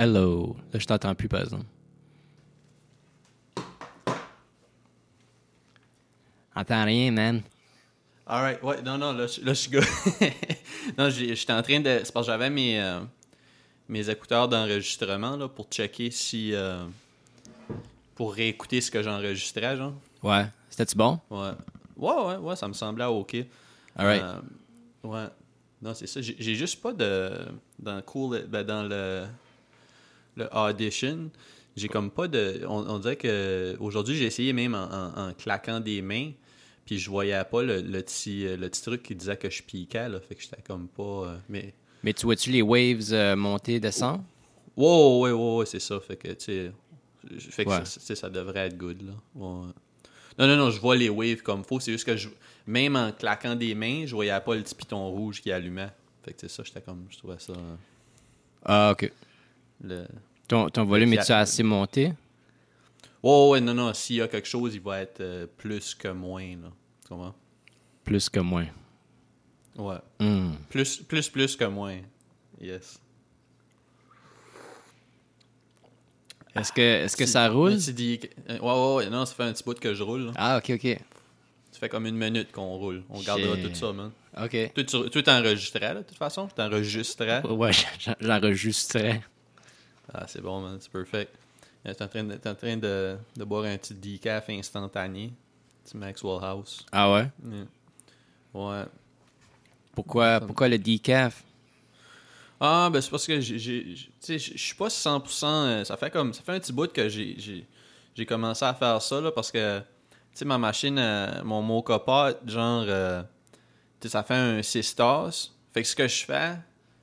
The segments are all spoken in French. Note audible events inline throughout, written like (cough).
Hello. Là, je t'entends plus, par exemple. Entends rien, man. Alright, ouais, non, non, là, je- là je suis good. (laughs) non, j'étais en train de. C'est parce que j'avais mes, euh, mes écouteurs d'enregistrement là, pour checker si. euh, pour réécouter ce que j'enregistrais, genre. Ouais. C'était-tu bon? Ouais. Ouais, ouais, ouais, ça me semblait ok. Alright. Euh, ouais. Non, c'est ça. J'ai j'ai juste pas de. Dans, cool, ben, dans le. Le audition, j'ai comme pas de. On, on dirait que. Aujourd'hui, j'ai essayé même en, en- en claquant des mains. Puis je voyais pas le, le petit, le petit truc qui disait que je piquais, là. Fait que j'étais comme pas. euh, mais. Mais tu vois-tu les waves euh, monter, descendre? Wow, ouais, ouais, ouais, c'est ça. Fait que, tu sais. Fait que Ouais. ça, ça devrait être good, là. Ouais. Non, non, non, je vois les waves comme faut. C'est juste que je, même en claquant des mains, je voyais pas le petit piton rouge qui allumait. Fait que c'est ça, j'étais comme. Je trouvais ça. euh, Ah, OK. Le... Ton, ton volume, est-tu assez monté? Ouais, ouais, non, non. S'il y a quelque chose, il va être euh, plus que moins, là. Tu comprends? Plus que moins. Ouais. Hmm. Plus, plus, plus que moins. Yes. Est-ce que, est-ce que Tu- ça roule? tu dis euh, Ouais, ouais, ouais. Non, ça fait un petit bout que je roule. là. Ah, OK, OK. Ça fait comme une minute qu'on roule. On gardera tout ça, man. OK. Toi, tu tu t'enregistrais, là, de toute façon? Tu t'enregistrais? Ouais, j'en- (laughs) j'enregistrais. Ah, c'est bon, man. C'est perfect. Euh, T'es en train, de, en train de, de boire un petit decaf instantané. Petit Maxwell House. Ah ouais? Yeah. Ouais. Pourquoi, pourquoi le decaf? Ah, ben c'est parce que tu je suis pas 100%. euh, Ça fait comme, ça fait un petit bout que j'ai, commencé à faire ça là, parce que, tu sais, ma machine, euh, mon Mocha Pot, genre, euh, tu sais, ça fait un 6 tasses. Fait que ce que je fais,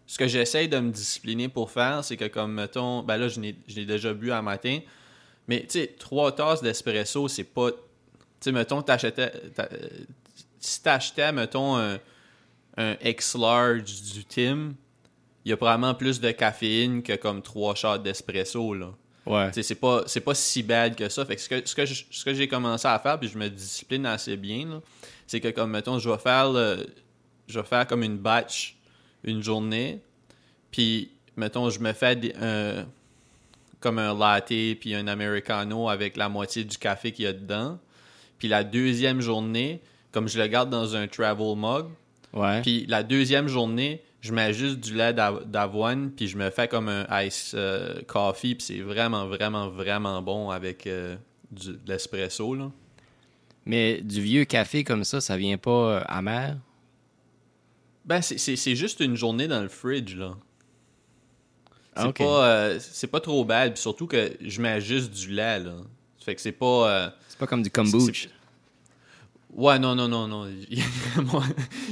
ce que j'essaye de me discipliner pour faire, c'est que comme mettons, ben là, je l'ai, déjà bu à matin, mais tu sais, 3 tasses d'espresso, c'est pas, tu sais, mettons, t'achetais, t'a- si t'achetais, mettons, un, un X-Large du Tim, il y a probablement plus de caféine que comme trois shots d'espresso là. Ouais. Tu sais, c'est pas c'est pas si bad que ça. Fait que ce que, ce que, je- ce que j'ai commencé à faire puis je me discipline assez bien là, c'est que comme mettons je vais faire le, je vais faire comme une batch une journée puis mettons je me fais un comme un latte puis un americano avec la moitié du café qu'il y a dedans. Puis la deuxième journée, comme je le garde dans un travel mug, Ouais. puis la deuxième journée, je mets juste du lait d'av- d'avoine, puis je me fais comme un ice euh, coffee, puis c'est vraiment, vraiment, vraiment bon avec euh, du, de l'espresso, là. Mais du vieux café comme ça, ça vient pas euh, amer? Ben, c'est- juste une journée dans le fridge, là. C'est Ah, pas, euh, c'est pas trop bad, puis surtout que je mets juste du lait, là. Fait que c'est pas... euh, C'est pas comme du kombucha. Ouais, non, non, non, non. (laughs) Moi,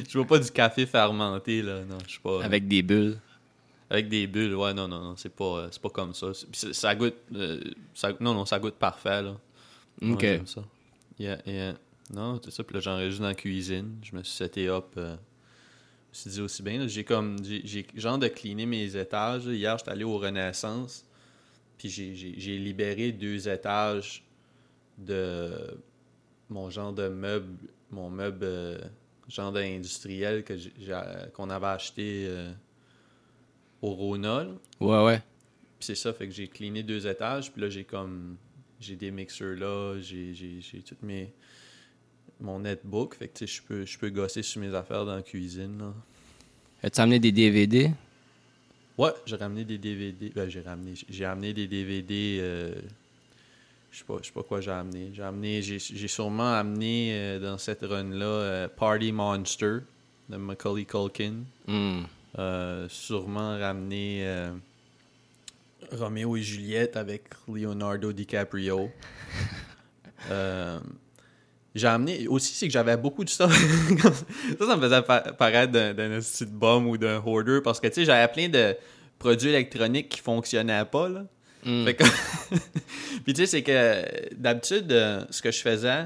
je veux pas du café fermenté, là. Non, je pas... Avec des bulles. Avec des bulles, ouais, non, non, non, c'est pas, euh, c'est pas comme ça. Ça goûte, euh, ça- non, non, ça goûte parfait, là. OK. ça. Yeah, yeah. Non, c'est ça, puis là, j'enregistre dans la cuisine. Je me suis seté up, euh, je me suis dit aussi bien, j'ai comme, j'ai genre de cleaner mes étages. Hier, j'étais allé au Renaissance, puis j'ai- libéré deux étages de mon genre de meuble, mon meuble euh, genre d'industriel que j'ai- qu'on avait acheté euh, au Rona. là. Ouais, ouais. Puis c'est ça, fait que j'ai cleané deux étages, puis là j'ai comme j'ai des mixeurs là, j'ai toutes mes mon netbook, fait que tu sais je peux je peux gosser sur mes affaires dans la cuisine là. As-tu amené des DVD? Ouais, j'ai ramené des DVD, ben j'ai ramené j'ai amené des DVD euh, je sais pas je sais pas quoi j'ai amené. J'ai amené j'ai sûrement amené euh, dans cette run là Party Monster de Macaulay Culkin. Euh, sûrement ramener euh, Roméo et Juliette avec Leonardo DiCaprio. (laughs) J'ai amené aussi, c'est que j'avais beaucoup de stuff. (laughs) ça, ça me faisait pa- paraître d'un, de bum ou d'un hoarder parce que tu sais, j'avais plein de produits électroniques qui fonctionnaient pas. Là. Hmm. Fait que- (laughs) Puis tu sais, c'est que d'habitude, euh, ce que je faisais,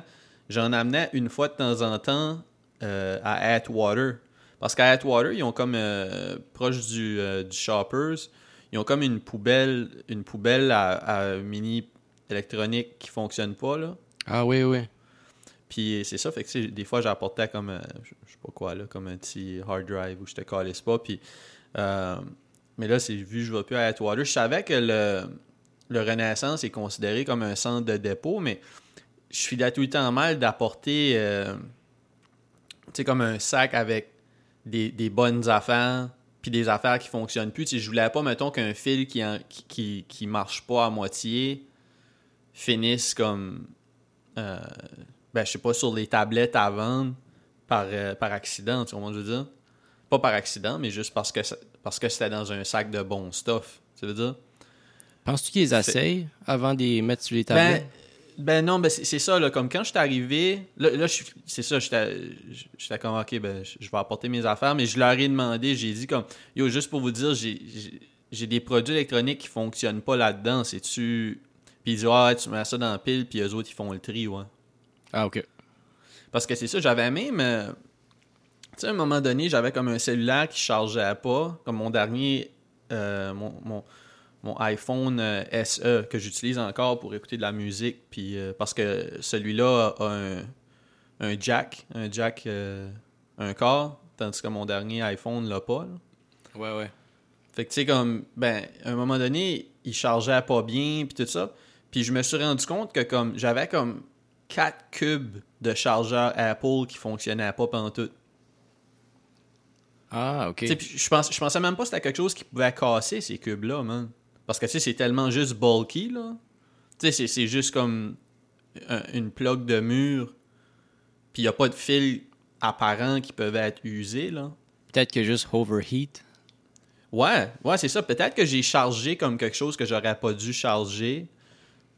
j'en amenais une fois de temps en temps euh, à Atwater. Parce qu'à Atwater, ils ont comme euh, proche du, euh, du Shoppers, ils ont comme une poubelle, une poubelle à, à mini électronique qui fonctionne pas là. Ah oui, oui. Puis c'est ça, fait que des fois j'apportais comme, euh, je sais pas quoi là, comme un petit hard drive où je te calisse pas. Euh, mais là, c'est vu que je vais plus à Atwater. Je savais que le, le Renaissance est considéré comme un centre de dépôt, mais je suis tout le temps mal d'apporter, euh, comme un sac avec des, des bonnes affaires, puis des affaires qui fonctionnent plus. Tu je voulais pas, mettons, qu'un fil qui, en- qui, qui, marche pas à moitié finisse comme, ben, je sais pas, sur les tablettes à vendre par, euh, par accident, tu vois ce que je veux dire? Pas par accident, mais juste parce que, parce que c'était dans un sac de bon stuff, tu veux dire? Penses-tu qu'ils essayent avant de les mettre sur les Ben, tablettes? ben non, ben c'est ça, là, comme quand je suis arrivé, là, là c'est ça, j'étais comme, ok, ben, je vais apporter mes affaires, mais je leur ai demandé, j'ai dit comme, yo, juste pour vous dire, j'ai des produits électroniques qui fonctionnent pas là-dedans, c'est-tu... Puis ils disent, ah, tu mets ça dans la pile, puis eux autres, ils font le tri, ouais. Ah, OK. Parce que c'est ça, j'avais même. euh, tu sais, à un moment donné, j'avais comme un cellulaire qui chargeait pas. Comme mon dernier. euh, mon, mon, mon iPhone euh, SE que j'utilise encore pour écouter de la musique. Puis, euh, parce que celui-là a un, un jack. Un jack. euh, un corps. Tandis que mon dernier iPhone l'a pas. là. Ouais, ouais. Fait que tu sais, comme, ben, à un moment donné, il chargeait pas bien, puis tout ça. Puis je me suis rendu compte que, comme, j'avais comme 4 cubes de chargeur Apple qui fonctionnaient pas pendant tout. Ah, OK. Je, pense, je pensais même pas que c'était quelque chose qui pouvait casser ces cubes-là, man. Parce que, tu sais, c'est tellement juste bulky, là. Tu sais, c'est- juste comme un- une plug de mur, puis il a pas de fil apparent qui peuvent être usés, là. Peut-être que juste overheat. Ouais, ouais, c'est ça. Peut-être que j'ai chargé comme quelque chose que j'aurais pas dû charger.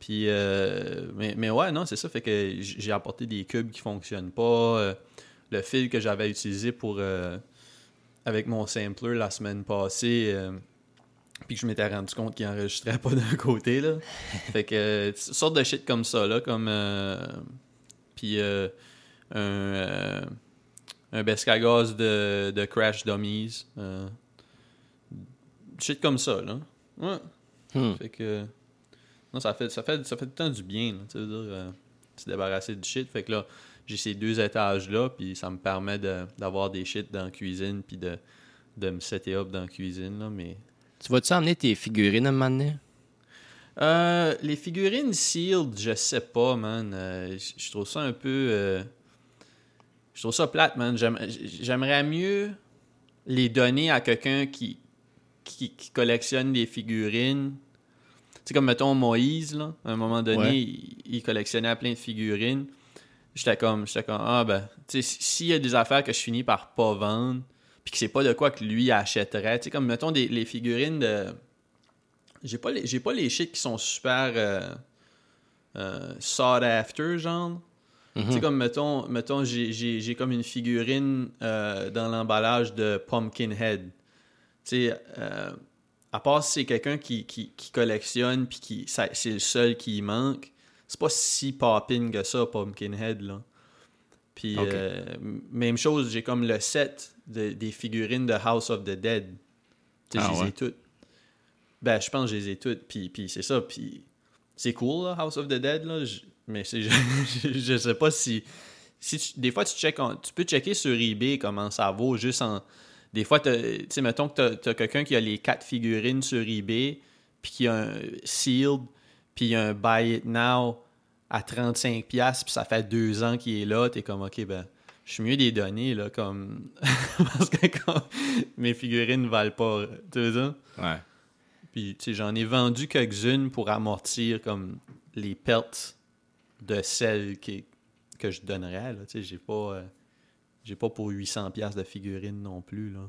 Puis, euh, mais, mais ouais, non, c'est ça. Fait que j'ai apporté des cubes qui fonctionnent pas. Euh, le fil que j'avais utilisé pour euh, avec mon sampler la semaine passée, euh, puis que je m'étais rendu compte qu'il enregistrait pas (laughs) d'un côté là. fait que sortes de shit comme ça là, comme puis un un Bescagaz de, de Crash Dummies. shit comme ça, là. Ouais. Hmm. Fait que. Non, ça fait, ça fait, ça fait tout le temps du bien, tu veux dire, euh, se débarrasser du shit. Fait que là, j'ai ces deux étages-là, puis ça me permet de- d'avoir des shit dans la cuisine, puis de, de me setter up dans la cuisine, là, mais. Tu vas-tu emmener tes figurines à un moment donné? Euh, les figurines sealed, je sais pas, man. Euh, je trouve ça un peu. euh, je trouve ça plate, man. J'aime- J'aimerais mieux les donner à quelqu'un qui, qui, qui collectionne des figurines. Sais, comme mettons Moïse, là. À un moment donné, Ouais. il, il collectionnait plein de figurines. J'étais comme, j'étais comme, ah ben, tu sais, s'il y a des affaires que je finis par pas vendre, puis que c'est pas de quoi que lui achèterait, tu sais, comme mettons des, les figurines de. J'ai pas les, j'ai pas les shit qui sont super euh, euh, sought after, genre. Mhm. Tu sais, comme mettons, mettons j'ai, comme une figurine euh, dans l'emballage de Pumpkinhead. Tu sais, euh, à part si c'est quelqu'un qui, qui, qui collectionne puis qui c'est le seul qui y manque, c'est pas si popping que ça, Pumpkinhead, là. Puis, euh, même chose, j'ai comme le set de- des figurines de House of the Dead. Tu Ah je les ouais. ai toutes. Ben, je pense que je les ai toutes. Puis, puis c'est ça. Puis c'est cool, là, House of the Dead, là. je- mais c'est, je, (laughs) je sais pas si. si tu- des fois, tu, check en- tu peux checker sur eBay comment ça vaut juste en. Des fois, tu sais, mettons que t'as, t'as quelqu'un qui a les quatre figurines sur eBay, puis qui a un sealed, puis il a un buy it now à 35$, puis ça fait deux ans qu'il est là, t'es comme, ok, ben, je suis mieux des données, là, comme. (laughs) Parce que comme mes figurines valent pas. Tu veux dire? Ouais. Puis, tu sais, j'en ai vendu quelques-unes pour amortir comme les pertes de celles qui, que je donnerais. Là. Tu sais, j'ai pas, euh, j'ai pas pour 800$ piastres de figurines non plus. Là.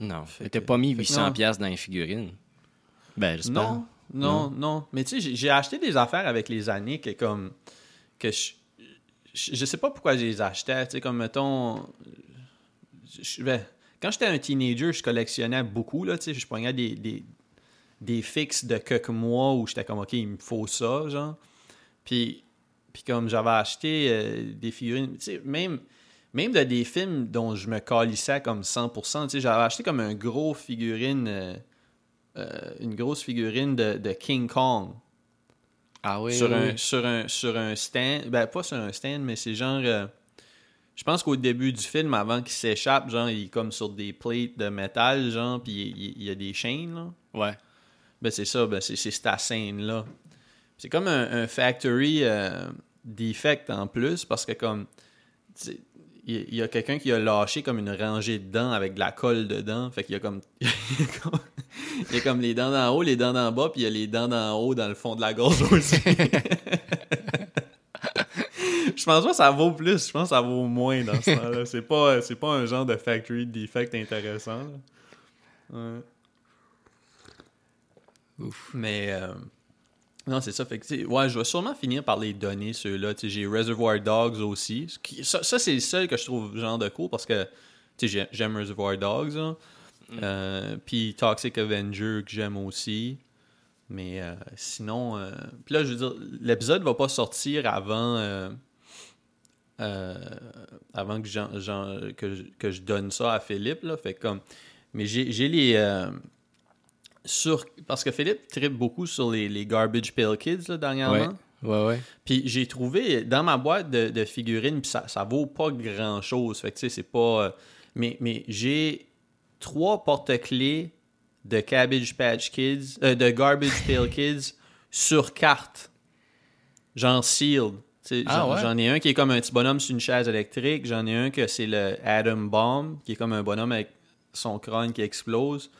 Non. Fait T'as que- pas mis fait que 800$ non. piastres dans les figurines. Ben, j'espère. Non, non, non? Mais tu sais, j'ai- acheté des affaires avec les années que comme. que je. Je, je sais pas pourquoi je les achetais. Tu sais, comme mettons. je- ben, quand j'étais un teenager, je collectionnais beaucoup. Là, tu sais, je prenais des, des, des fixes de quelques mois où j'étais comme, OK, il me faut ça, genre. Puis, puis comme j'avais acheté euh, des figurines, tu sais, même, même de des films dont je me calissais comme 100%, tu sais, j'avais acheté comme un gros figurine, euh, euh, une grosse figurine de, de King Kong Ah oui. sur, un, sur, un, sur un stand, ben pas sur un stand, mais c'est genre, euh, Je pense qu'au début du film, avant qu'il s'échappe, genre, il est comme sur des plates de métal, genre, puis il, y a des chaînes, là. Ouais. Ben, c'est ça, ben, c'est c'est cette scène-là. C'est comme un, un factory euh, defect en plus, parce que comme. Il y a quelqu'un qui a lâché comme une rangée de dents avec de la colle dedans. Fait qu'il y a comme. (laughs) il y a comme- il y a comme les dents d'en haut, les dents d'en bas, puis il y a les dents d'en haut dans le fond de la gorge aussi. (laughs) Je pense pas que ça vaut plus, je pense que ça vaut moins dans ce temps-là. C'est pas, c'est pas un genre de factory defect intéressant. Ouais. Ouf. Mais euh, non, c'est ça. Fait que, ouais, je vais sûrement finir par les donner, ceux-là. J'ai Reservoir Dogs aussi. Ça, ça, c'est le seul que je trouve genre de cool parce que j'aime Reservoir Dogs. là. Euh, Puis Toxic Avenger que j'aime aussi. Mais euh, sinon, euh, puis là, je veux dire, l'épisode va pas sortir avant, avant que, j'en- que, je, que je donne ça à Philippe. Là, fait que comme, mais j'ai j'ai les sur parce que Philippe tripe beaucoup sur les, les Garbage Pail Kids là, dernièrement. Ouais. Ouais, ouais. Puis j'ai trouvé dans ma boîte de, de figurines, puis ça, ça vaut pas grand chose. Fait que tu sais, c'est pas. euh, mais mais j'ai trois porte-clés de Cabbage Patch Kids, euh, de Garbage Pail (laughs) Kids sur carte. Genre sealed. Ah j'en, ouais? j'en ai un qui est comme un petit bonhomme sur une chaise électrique. J'en ai un que c'est le Adam Bomb, qui est comme un bonhomme avec son crâne qui explose.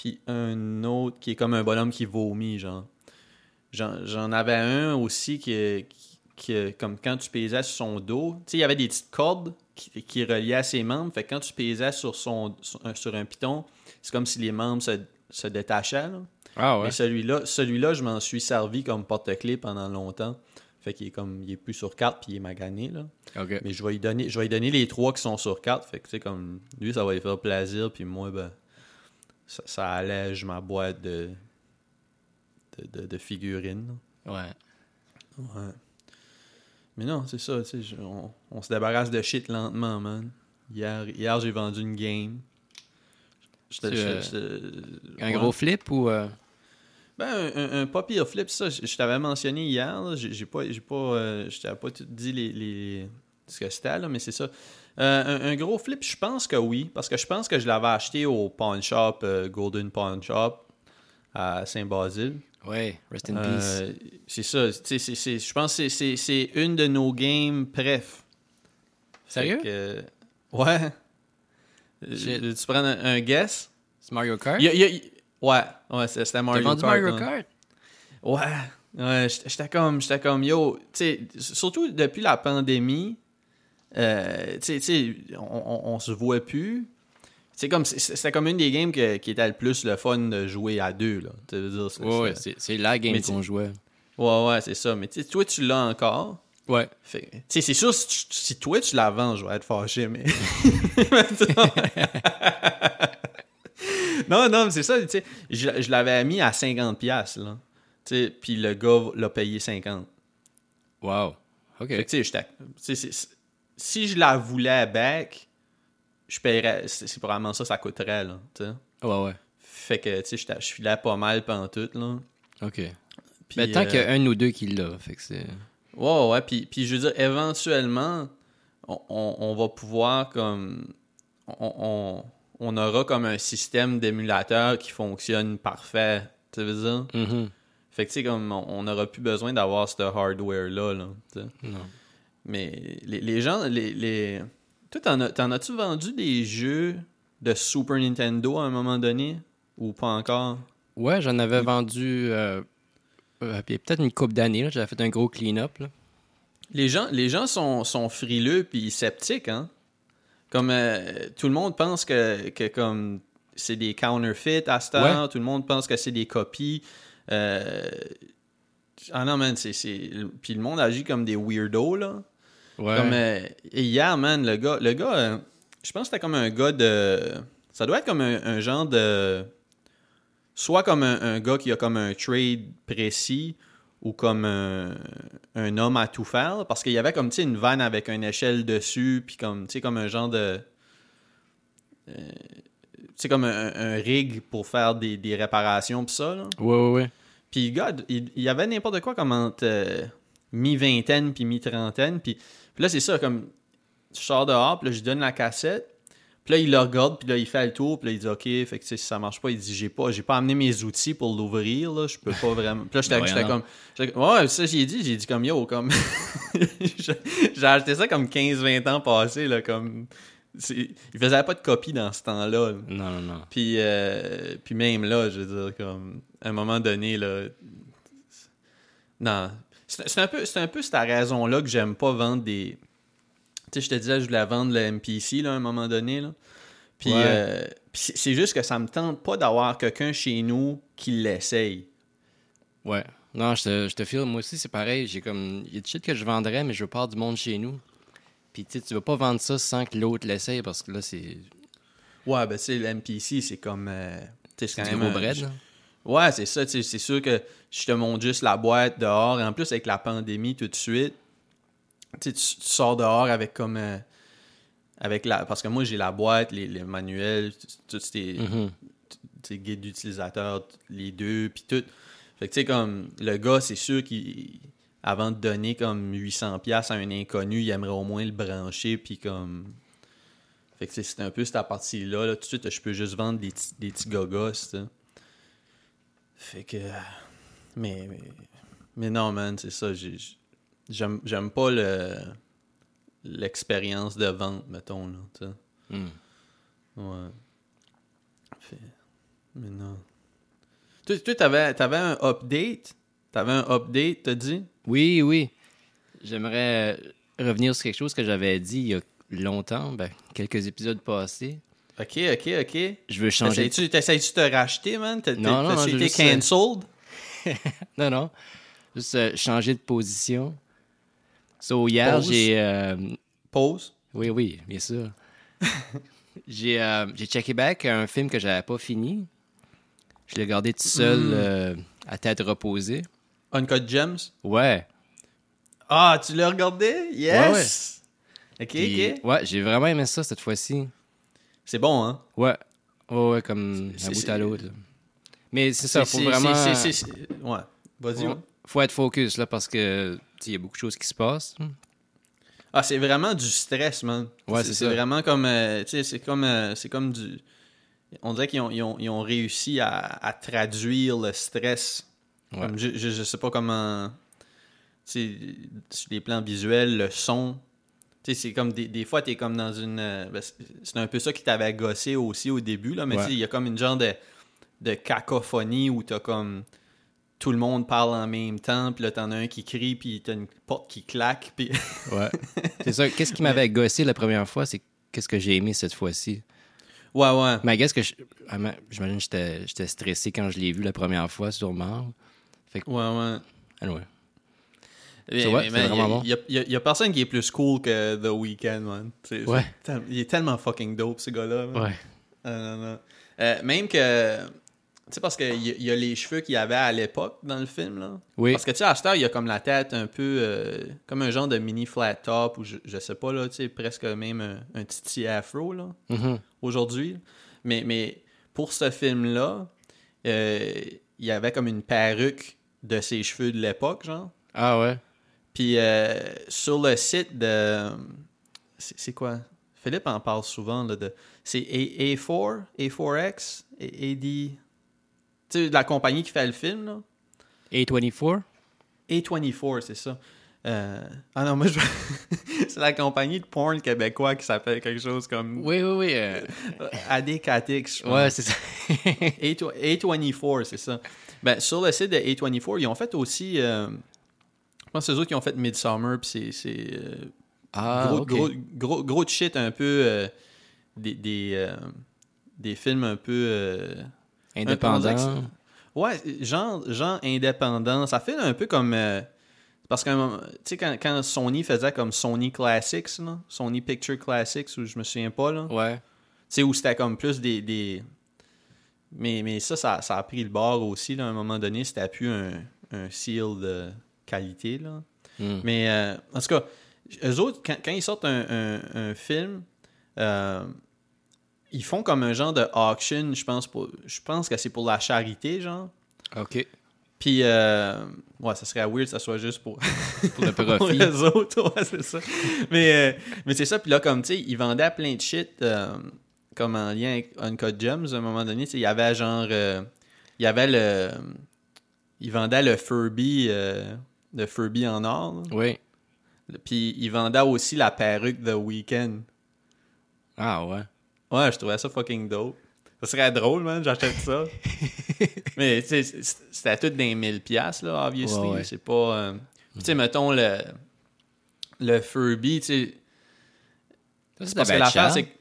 Puis un autre qui est comme un bonhomme qui vomit, genre. J'en, avais un aussi qui, qui, qui- comme quand tu pesais sur son dos, tu sais, il y avait des petites cordes qui, qui reliaient à ses membres. Fait que quand tu pesais sur, son, sur, un, sur un piton, c'est comme si les membres se, se détachaient. là. Ah ouais. Mais celui-là, celui-là, je m'en suis servi comme porte-clés pendant longtemps. Fait qu'il est comme il est plus sur carte puis il est magané là. Mais je vais lui donner je vais lui donner les trois qui sont sur carte. Fait que tu sais comme lui ça va lui faire plaisir puis moi ben ça, ça allège ma boîte de de, de- de figurines. Ouais. Ouais. Mais non, c'est ça, tu sais, on, on se débarrasse de shit lentement, man. Hier, hier j'ai vendu une game. Euh, Un ouais. gros flip ou. euh, Ben, un, un, pas pire flip, ça, je, je t'avais mentionné hier, j'ai pas, j'ai pas, euh, je t'avais pas tout dit les, les- ce que c'était, là, mais c'est ça. Euh, un, un gros flip, je pense que oui, parce que je pense que je l'avais acheté au pawn shop, euh, Golden Pawn Shop, à Saint-Basile. Ouais, rest in peace. Euh, c'est ça, tu sais, c'est- c'est- je pense que c'est- une de nos games préf. Sérieux? Que, ouais. Tu prends un, un guess? C'est Mario Kart? Il y a- il y a- ouais, ouais, c'est- c'était T'as Mario vendu Kart. Mario hein. Kart? Ouais, ouais, j'étais j'étais comme, j'étais comme, yo, tu sais, surtout depuis la pandémie, euh, tu sais, tu sais, on, on, on se voit plus. C'est comme, c'était comme une des games que- qui était le plus le fun de jouer à deux, là. Dire, c'est- Ouais, c'est- la game qu'on jouait. ouais, ouais, c'est ça. Mais toi, tu l'as encore. Ouais. Fait c'est sûr, si, tu- si toi, tu la vends, je vais être fâché, mais... (laughs) non, non, mais c'est ça, je, je l'avais mis à 50$, piastres, là. Puis le gars l'a payé 50$. Wow. OK. Fait que, si je la voulais back, je paierais, c'est probablement ça, ça coûterait, là, tu sais. Ouais, ouais. Fait que, tu sais, je filais pas mal pendant tout, là. OK. Mais tant euh, qu'il y a un ou deux qui l'a, fait que c'est... Ouais, ouais, puis, puis je veux dire, éventuellement, on, on- on va pouvoir comme... On, on, aura comme un système d'émulateur qui fonctionne parfait, tu veux dire? Mhm. Fait que, tu sais, comme, on n'aura plus besoin d'avoir ce hardware-là, là, sais. Non. Mais les, les gens, les... les... Toi, t'en as- t'en as-tu vendu des jeux de Super Nintendo à un moment donné? Ou pas encore? Ouais, j'en avais vendu euh, euh, puis peut-être une coupe d'années. là. J'avais fait un gros clean-up. là. Les gens, les gens sont, sont frileux puis sceptiques, hein? Comme euh, tout le monde pense que, que comme c'est des counterfeits à tout le monde pense que c'est des copies. Euh, Ah non, man, c'est. c'est- Puis le monde agit comme des weirdos, là. Ouais. Comme euh, et hier, man, le gars, le gars, euh, je pense que c'était comme un gars de. Ça doit être comme un, un genre de. Soit comme un, un gars qui a comme un trade précis ou comme un, un homme à tout faire. Parce qu'il y avait comme, tu sais, une vanne avec une échelle dessus, puis comme, tu sais, comme un genre de. euh, tu sais, comme un, un rig pour faire des, des réparations, pis ça, là. Ouais, ouais, ouais. Puis, le gars, il, il y avait n'importe quoi comme entre euh, mi-vingtaine puis mi-trentaine. Puis, puis là, c'est ça, comme. je sors dehors, puis là, je lui donne la cassette. Puis là, il le regarde, puis là, il fait le tour, puis là, il dit OK, fait que si ça marche pas, il dit J'ai pas, j'ai pas amené mes outils pour l'ouvrir, là, je peux pas vraiment. Puis là, j'étais (laughs) Ouais, j'étais comme. j'étais Ouais, ça, j'ai dit, j'ai dit comme Yo, comme. (laughs) j'ai acheté ça comme 15-20 ans passés, là, comme. c'est- Il faisait pas de copie dans ce temps-là. là. Non, non, non. Puis, euh, puis même là, je veux dire, comme, à un moment donné, là. Non. C'est un peu, c'est un peu cette raison-là que j'aime pas vendre des. Tu sais, je te disais, je voulais vendre le MPC, là, à un moment donné, là. Puis, Ouais. euh, c'est juste que ça me tente pas d'avoir quelqu'un chez nous qui l'essaye. Ouais. Non, je te, je te file. Moi aussi, c'est pareil. J'ai comme. Il y a des shit que je vendrais, mais je veux pas avoir du monde chez nous. Puis, tu sais, tu veux pas vendre ça sans que l'autre l'essaye parce que là, c'est Ouais, ben, tu sais, le MPC, c'est comme. euh, c'est quand même. gros un- bread. Ouais, c'est ça. C'est sûr que je te montre juste la boîte dehors. Et en plus, avec la pandémie, tout de suite, tu, tu sors dehors avec comme. euh, avec la, parce que moi, j'ai la boîte, les, les manuels, tous Mhm. ces guides d'utilisateurs, les deux, puis tout. Fait que, tu sais, comme, le gars, c'est sûr qu'il. Avant de donner comme 800$ à un inconnu, il aimerait au moins le brancher, puis comme. Fait que, c'est un peu cette partie-là. Là. Tout de suite, je peux juste vendre des, petits- des petits gogos, tu sais. Fait que. Mais, mais, mais non, man, c'est ça. j'ai- J'aime j'aime pas le l'expérience de vente, mettons, là, tu sais. Mm. Ouais. Fait- Mais non. Toi t'avais, t'avais un update? T'avais un update, t'as dit? Oui, oui. J'aimerais euh, revenir sur quelque chose que j'avais dit il y a longtemps, ben, quelques épisodes passés. Ok, ok, ok. Je veux changer. T'essayes-tu, de te racheter, man? T'as, Non, non, non, été euh, cancelled? (laughs) Non, non. Juste euh, changer de position. So, hier, Pause? j'ai. euh, Pause? Oui, oui, bien sûr. (laughs) j'ai euh, j'ai checké back un film que j'avais pas fini. Je l'ai gardé tout seul Mm. euh, à tête reposée. Uncut Gems? Ouais. Ah, tu l'as regardé? Yes! Ok, Puis, ok. Ouais, j'ai vraiment aimé ça cette fois-ci. C'est bon, hein? Ouais. Ouais, ouais, comme un bout à l'autre. Mais c'est ça, faut vraiment. Ouais. Vas-y. Ouais. Faut être focus là parce que tu sais, il y a beaucoup de choses qui se passent. Ah, c'est vraiment du stress, man. Ouais, c'est vraiment comme. euh, tu sais, c'est comme, euh, c'est comme du. On dirait qu'ils ont, ils ont, ils ont réussi à, à traduire le stress. Ouais. Comme je, je, je sais pas comment. Tu sais, sur les plans visuels, le son. Tu sais, c'est comme des, des fois, t'es comme dans une. euh, ben, c'est- un peu ça qui t'avait gossé aussi au début, là. Mais Ouais. tu sais, il y a comme une genre de, de cacophonie où t'as comme. Tout le monde parle en même temps, puis là, t'en as un qui crie, puis t'as une porte qui claque, puis. Ouais. (laughs) c'est ça. Qu'est-ce qui m'avait gossé la première fois, c'est qu'est-ce que j'ai aimé cette fois-ci? Ouais, ouais. Mais qu'est-ce que je... ah, j'imagine que j'étais j'étais stressé quand je l'ai vu la première fois, sûrement. Ouais, ouais. Anyway. C'est il y y, y a personne qui est plus cool que The Weeknd, man. Ouais. il est tellement fucking dope, ce gars-là. Ouais. Euh. Euh, même que. Tu sais, parce qu'il y, y a les cheveux qu'il y avait à l'époque dans le film, là. Oui. Parce que, tu sais, heure, il y a comme la tête un peu. euh, comme un genre de mini flat top, ou je, je sais pas, là, tu sais, presque même un, un titi afro, là, Mhm. aujourd'hui. Mais, mais pour ce film-là, euh, il y avait comme une perruque de ses cheveux de l'époque, genre. Ah ouais. Puis euh, sur le site de. C'est quoi? Philippe en parle souvent. Là, de, c'est A- A4, A4X, A- AD. Tu sais, de la compagnie qui fait le film, là. A24? A24, c'est ça. Euh, ah non, moi, je... (laughs) c'est la compagnie de porn québécois qui s'appelle quelque chose comme Oui, oui, oui. euh, (laughs) AD4X, je pense. Ouais, c'est ça. A- A24, c'est ça. Ben, sur le site de A24, ils ont fait aussi. euh, je pense que c'est eux qui ont fait Midsummer, puis c'est- euh, ah, gros, ok. gros, gros, shit un peu. euh, des, des, euh, des films un peu. euh, Indépendant. ouais, genre, genre indépendant. Ça fait un peu comme. parce que, tu sais, quand, quand Sony faisait comme Sony Classics, là, Sony Picture Classics, où je me souviens pas, là. Ouais. Tu sais, où c'était comme plus des. des... Mais, mais ça, ça, ça a pris le bord aussi, là, à un moment donné. C'était plus un, un seal de qualité, là. Hmm. Mais euh, en tout cas, eux autres, quand, quand ils sortent un, un- un film, euh, ils font comme un genre de auction, je pense, pour, je pense que c'est pour la charité, genre. OK. Puis, euh, ouais, ça serait weird que ça soit juste pour, (laughs) Pour le (laughs) pour profit. les autres, ouais, c'est ça. Mais, euh, mais c'est ça, puis là, comme, tu sais, ils vendaient plein de shit, euh, comme en lien avec Uncut Gems, à un moment donné, tu sais, il y avait genre, il y avait le, ils vendaient le Furby, euh, le Furby en or, là. Oui. puis ils vendaient aussi la perruque The Weeknd. Ah ouais. Ouais, je trouvais ça fucking dope. Ça serait drôle, man, j'achète ça. (laughs) Mais, tu sais, c'était tout des 1000 pièces là, obviously. Ouais, ouais. C'est pas... euh, Tu sais, mettons, le, le Furby, tu sais... C'est Parce pas que l'affaire, c'est que...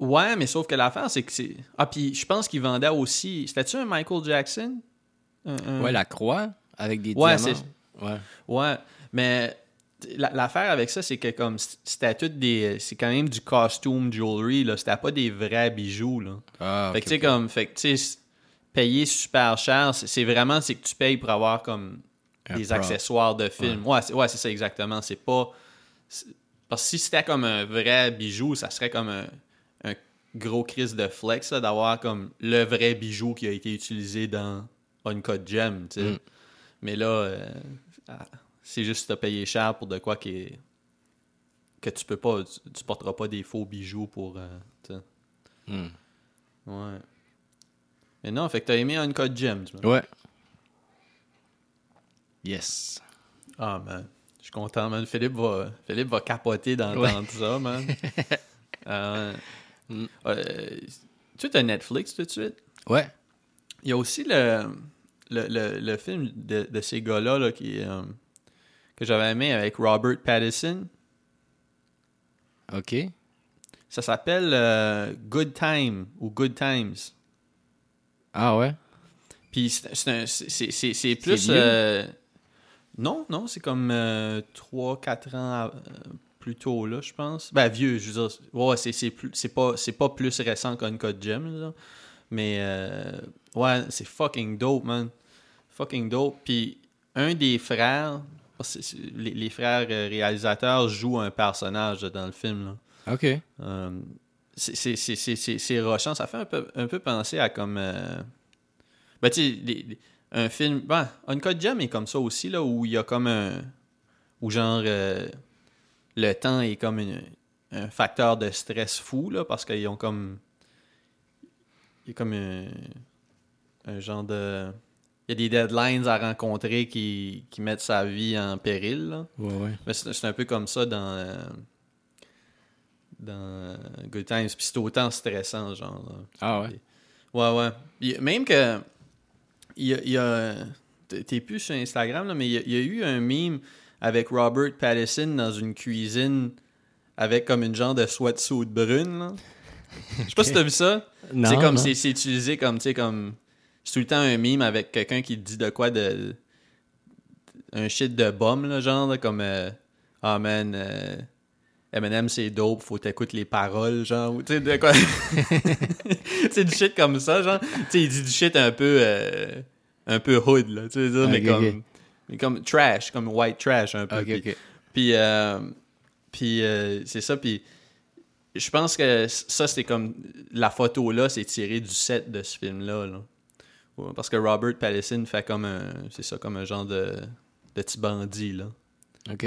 Ouais, mais sauf que l'affaire, c'est que c'est... Ah, puis je pense qu'ils vendaient aussi... C'était-tu un Michael Jackson? Un- un- Ouais, la croix avec des Ouais, diamants. Ouais. Ouais, mais la- l'affaire avec ça, c'est que comme c'était tout des. C'est quand même du costume jewelry, là. C'était pas des vrais bijoux, là. Ah, fait que tu sais, comme. Fait que tu sais, payer super cher, c'est vraiment c'est que tu payes pour avoir comme Un des prop. accessoires de film. Ouais, c'est ouais, c'est ça exactement. C'est pas. Parce que si c'était comme un vrai bijou, ça serait comme un, un gros crise de flex, là, d'avoir comme le vrai bijou qui a été utilisé dans Uncut Gem, tu sais. Mm. Mais là, euh, c'est juste que t'as payé cher pour de quoi qui est- que tu peux pas, tu, tu porteras pas des faux bijoux pour, euh. Hmm. Ouais. Mais non, fait que t'as aimé Uncut Gems. Ouais. Yes. Ah, man. Je suis content, man. Philippe va, Philippe va capoter d'entendre Ouais. ça, man. (laughs) Euh, Mm. euh, tu as Netflix tout de suite? Ouais. Il y a aussi le, le, le, le film de, de ces gars-là là, qui, euh, que j'avais aimé avec Robert Pattinson. OK. Ça s'appelle euh, Good Time ou Good Times. Ah ouais? Puis c'est- plus. euh, non, non, c'est comme 3-4 ans plus tôt, là, je pense. Ben, vieux, je veux dire. Ouais, c'est- pas, pas plus récent qu'Uncut Gems, là. Mais, euh, ouais, c'est fucking dope, man. Fucking dope. Puis, un des frères, les, les frères euh, réalisateurs jouent un personnage dans le film, là. OK. Euh, c'est- rochant. Ça fait un peu, un peu penser à comme. euh, Ben, tu sais, un film. Ben, Uncut Gem est comme ça aussi, là, où il y a comme un. Où genre. euh, le temps est comme une- un facteur de stress fou, là, parce qu'ils ont comme. Il y a comme un. Un genre de. Il y a des deadlines à rencontrer qui, qui mettent sa vie en péril, là. Ouais, ouais. Mais c'est un peu comme ça dans, euh, dans euh, Good Times. Puis c'est autant stressant, genre. là. Ah ouais? Ouais, ouais. Même que. Il y a. il y a- t'es- plus sur Instagram, là, mais il y, a, il y a eu un meme avec Robert Pattinson dans une cuisine avec comme une genre de sweatsuit brune. là. (laughs) Je sais pas si t'as vu ça. C'est comme c'est c'est utilisé comme tu sais comme c'est tout le temps un meme avec quelqu'un qui dit de quoi de un shit de bum là genre là, comme euh, ah man euh, Eminem c'est dope faut t'écouter les paroles genre ou tu sais de quoi (laughs) c'est du shit comme ça genre tu sais il dit du shit un peu euh, un peu hood là tu sais dire, mais comme mais comme trash comme white trash un peu OK, Puis- OK. puis, euh, puis euh, c'est ça. Puis je pense que ça, c'est comme. La photo là, c'est tiré du set de ce film-là. là. Parce que Robert Pattinson fait comme un. C'est ça, comme un genre de, de petit bandit, là. OK.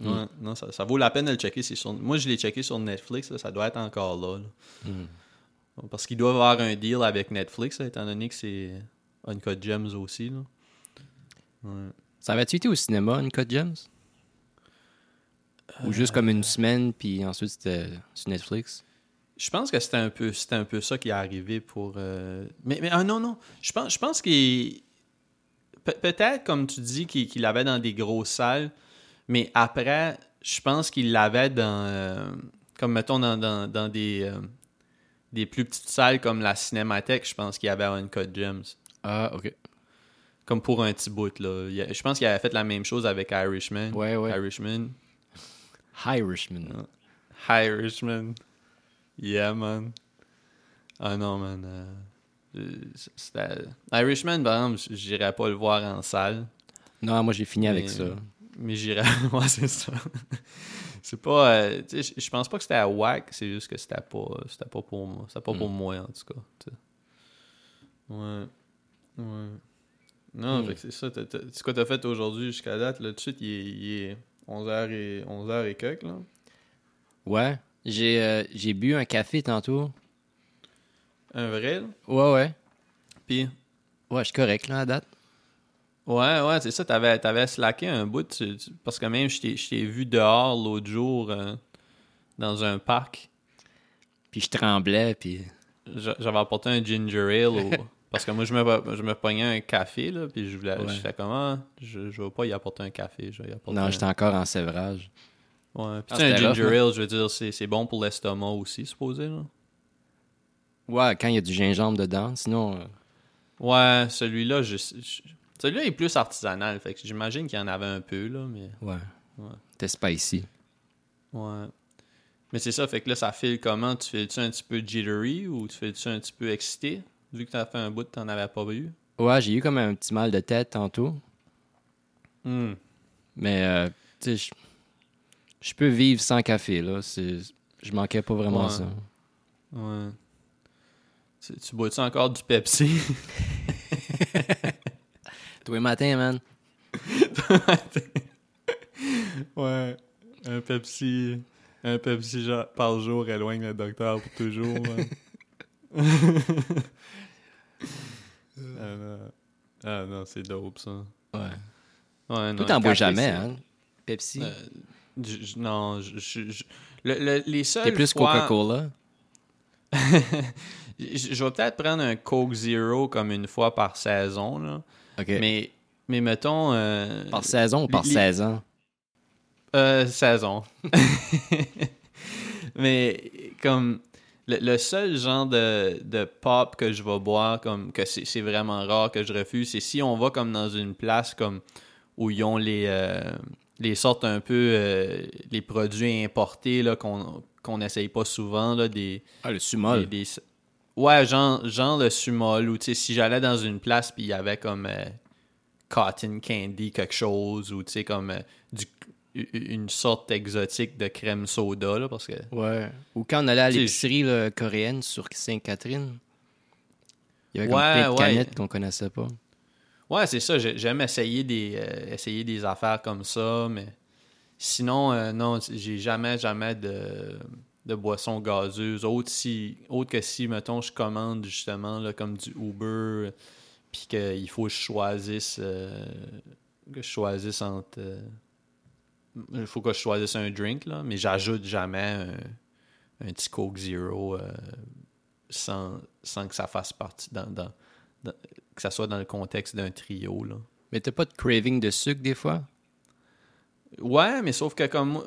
Ouais, non, ça, ça vaut la peine de le checker. Sur... Moi, je l'ai checké sur Netflix, là, ça doit être encore là. là. Hmm. Parce qu'ils doivent avoir un deal avec Netflix, là, étant donné que c'est Uncut Gems aussi. Là. Ouais. Ça avait-tu été au cinéma, Uncut Gems? Ou juste comme une semaine, puis ensuite c'était sur Netflix? Je pense que c'était un peu c'était un peu ça qui est arrivé pour euh, mais mais ah non non, je pense je pense qu'il Pe- peut-être comme tu dis qu'il l'avait dans des grosses salles, mais après je pense qu'il l'avait dans euh, comme mettons dans, dans, dans des euh, des plus petites salles comme la Cinémathèque, je pense qu'il y avait Uncut Gems. Ah, OK. Comme pour un petit bout là. Il Je pense qu'il avait fait la même chose avec Irishman. Ouais, ouais. Irishman. Irishman. Irishman. Yeah, man. Ah non, man. euh, c'était- Irishman, par exemple, j'irais pas le voir en salle. Non, moi j'ai fini avec ça. Mais j'irais. (laughs) ouais, c'est ça. c'est pas. euh, je- pense pas que c'était à whack, c'est juste que c'était pas, c'était pas pour moi. C'était pas pour moi, en tout cas. Ouais. Ouais. Non, fait que c'est ça. t'as- t'as- C'est quoi t'as fait aujourd'hui jusqu'à date? Là, tout de suite, il est, il est 11h et, 11h et quelques, là. Ouais. J'ai euh, j'ai bu un café tantôt. Un vrai. Ouais, ouais. Puis, Ouais, je suis correct, là, à date. ouais, ouais, c'est ça. T'avais, t'avais slacké un bout. tu- tu- parce que même, je t'ai, je t'ai vu dehors l'autre jour euh, dans un parc. Puis je tremblais, puis... J'a- J'avais apporté un ginger ale au- (laughs) parce que moi je me je me pognais un café là puis je voulais Ouais. je fais comment? Je je vais pas y apporter un café je vais y apporter Non, un... j'étais encore en sévrage. Ouais puis Ah, tu sais, un rough, ginger ale je veux dire c'est c'est bon pour l'estomac aussi supposé là Ouais, quand il y a du gingembre dedans, sinon... euh, ouais celui-là je, je- celui-là est plus artisanal fait que j'imagine qu'il y en avait un peu là mais ouais. Ouais. C'était spicy. ouais mais c'est ça fait que là ça file comment? Tu fais-tu un petit peu jittery ou tu fais-tu un petit peu excité? Vu que t'as fait un bout que t'en avais pas eu Ouais, j'ai eu comme un petit mal de tête tantôt. Hmm. Mais, euh, tu sais, je- peux vivre sans café, là. Je manquais pas vraiment Ouais. ça. Ouais. Tu, tu bois-tu encore du Pepsi? (laughs) Tous les matins, man. (laughs) ouais. Un Pepsi. Un Pepsi par jour éloigne le docteur pour toujours. (laughs) ah non, Ah non, c'est dope ça. Ouais. Ouais, non, Toi, t'en bois jamais, hein? Pepsi? Euh, non, je, je- je- le- le- les seuls. T'es plus fois- Coca-Cola? (laughs) je, vais peut-être prendre un Coke Zero comme une fois par saison, là. Mais, mais mettons. euh, par saison ou par les- 16 ans? Euh, saison. (laughs) Mais comme le, le seul genre de, de pop que je vais boire, comme que c'est c'est vraiment rare que je refuse, c'est si on va comme dans une place comme où ils ont les, euh, les sortes un peu euh, les produits importés là, qu'on qu'on n'essaye pas souvent, là, des, Ah, le sumol. des- Ouais, genre, genre le sumol, ou tu sais, si j'allais dans une place puis il y avait comme euh, cotton candy, quelque chose, ou tu sais, comme euh, du, une sorte exotique de crème soda, là, parce que. Ouais. Ou quand on allait à l'épicerie coréenne sur Sainte-Catherine, il y avait comme Ouais, plein de ouais. canettes qu'on connaissait pas. Ouais, c'est ça, j'ai- j'aime essayer des, euh, essayer des affaires comme ça, mais sinon, euh, non, j'ai jamais, jamais de, de boissons gazeuses, autre, si, autre que si, mettons, je commande justement là, comme du Uber, puis qu'il faut que je choisisse, euh, que je choisisse entre... euh, faut que je choisisse un drink, là, mais j'ajoute jamais un, un petit Coke Zero sans, sans que ça fasse partie dans- que ça soit dans le contexte d'un trio, là. Mais t'as pas de craving de sucre des fois? Ouais, mais sauf que comme moi-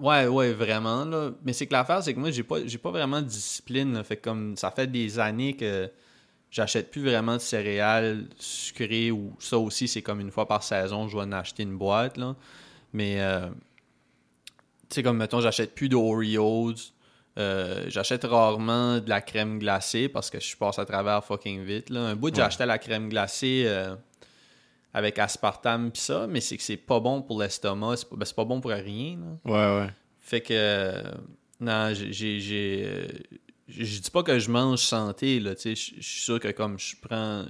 Ouais, ouais, vraiment, là. Mais c'est que l'affaire, c'est que moi, j'ai pas, j'ai pas vraiment de discipline, là. Fait que comme ça fait des années que j'achète plus vraiment de céréales sucrées ou ça aussi, c'est comme une fois par saison, je vais en acheter une boîte, là. Mais, euh, tu sais, comme, mettons, j'achète plus d'Oreos. Euh, j'achète rarement de la crème glacée parce que je passe à travers fucking vite, là. Un bout, Ouais. j'achetais la crème glacée... euh, avec aspartame pis ça, mais c'est que c'est pas bon pour l'estomac, c'est pas, ben, pas bon pour rien. là. Ouais, ouais. Fait que euh, non, j'ai je dis pas que je mange santé là, tu sais, je suis sûr que comme je prends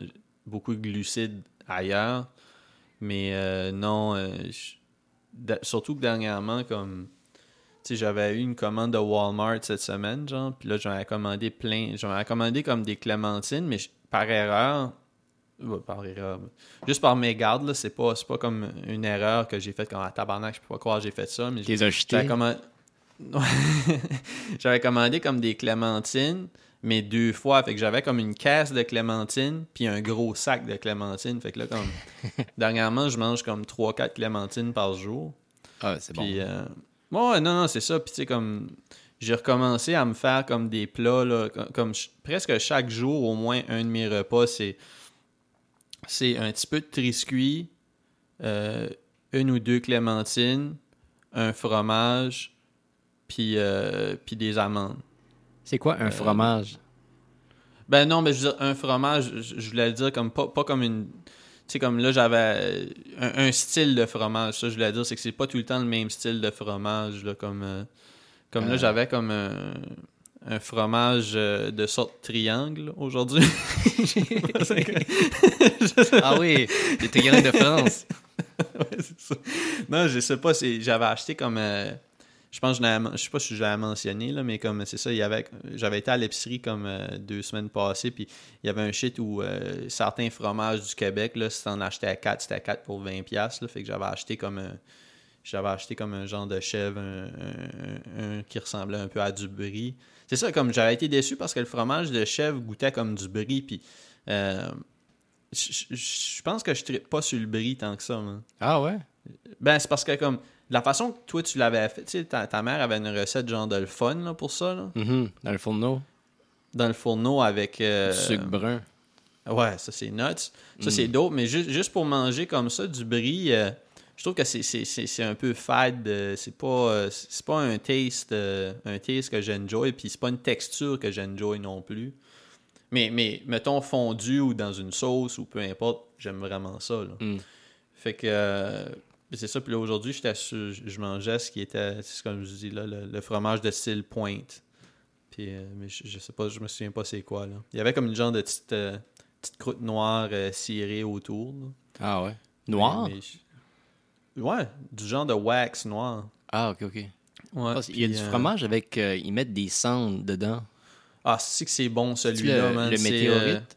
beaucoup de glucides ailleurs, mais non surtout que dernièrement comme j'avais eu une commande de Walmart cette semaine, genre, puis là, j'en avais commandé plein. J'en avais commandé comme des clémentines, mais par erreur, par erreur. Juste par mégarde, là, c'est pas, c'est pas comme une erreur que j'ai faite comme à tabarnak, je peux pas croire que j'ai fait ça, mais j'avais commandé... (laughs) j'avais commandé comme des clémentines, mais deux fois, fait que j'avais comme une caisse de clémentines puis un gros sac de clémentines, fait que là comme (laughs) dernièrement, je mange comme 3 4 clémentines par jour. Ah, c'est bon. Puis, euh, ouais, non, non, c'est ça. Puis, tu sais, comme, j'ai recommencé à me faire comme des plats, là, comme, comme ch- presque chaque jour, au moins un de mes repas, c'est, c'est un petit peu de triscuit, euh, une ou deux clémentines, un fromage, puis, euh, puis des amandes. C'est quoi un euh, fromage? Ben non, mais je veux dire, un fromage, je, je voulais le dire comme pas, pas comme une. Tu sais, comme là, j'avais un, un style de fromage. Ça, je voulais dire, c'est que c'est pas tout le temps le même style de fromage. Là, comme euh, comme là, Euh. j'avais comme un, un fromage euh, de sorte triangle aujourd'hui. (laughs) ah oui, des triangles de France. (laughs) Ouais, c'est ça. Non, je sais pas. J'avais acheté comme. Je pense que je je sais pas si je l'avais mentionné, là, mais comme c'est ça, il y avait, j'avais été à l'épicerie comme euh, deux semaines passées, puis il y avait un shit où euh, certains fromages du Québec, là, si t'en achetais à 4, c'était à 4 pour 20$. piastres, Là, fait que j'avais acheté comme un. J'avais acheté comme un genre de chèvre, un, un- un- un qui ressemblait un peu à du brie. C'est ça, comme j'avais été déçu parce que le fromage de chèvre goûtait comme du brie, puis euh, je pense que je trippe pas sur le brie tant que ça, man. Ah ouais? Ben, c'est parce que, comme, la façon que toi, tu l'avais fait, tu sais, ta, ta mère avait une recette genre de le fun, là, pour ça, là. Mhm, Dans le fourneau. Dans le fourneau avec... euh, Du sucre brun. Ouais, ça, c'est nuts. Ça, Mm. c'est dope. Mais ju- juste pour manger comme ça, du brie, euh, je trouve que c'est- un peu fade. euh, c'est pas, euh, c'est pas un taste, euh, un taste que j'enjoy, puis c'est pas une texture que j'enjoy non plus. Mais, mais, mettons, fondu ou dans une sauce ou peu importe, j'aime vraiment ça, là. Mm. Fait que c'est ça. Puis là, aujourd'hui, je mangeais ce qui était, c'est comme je dis là, le, le fromage de style pointe. Puis, euh, mais je, je sais pas, je me souviens pas c'est quoi, là. Il y avait comme une genre de petite, euh, petite croûte noire euh, cirée autour. là. Ah ouais? Noir? Mais- mais je- Ouais, du genre de wax noir. Ah, ok, ok. Ouais, Ah, il y a du fromage avec. ils mettent des cendres dedans. Ah, c'est que c'est bon celui-là, le, man. le météorite?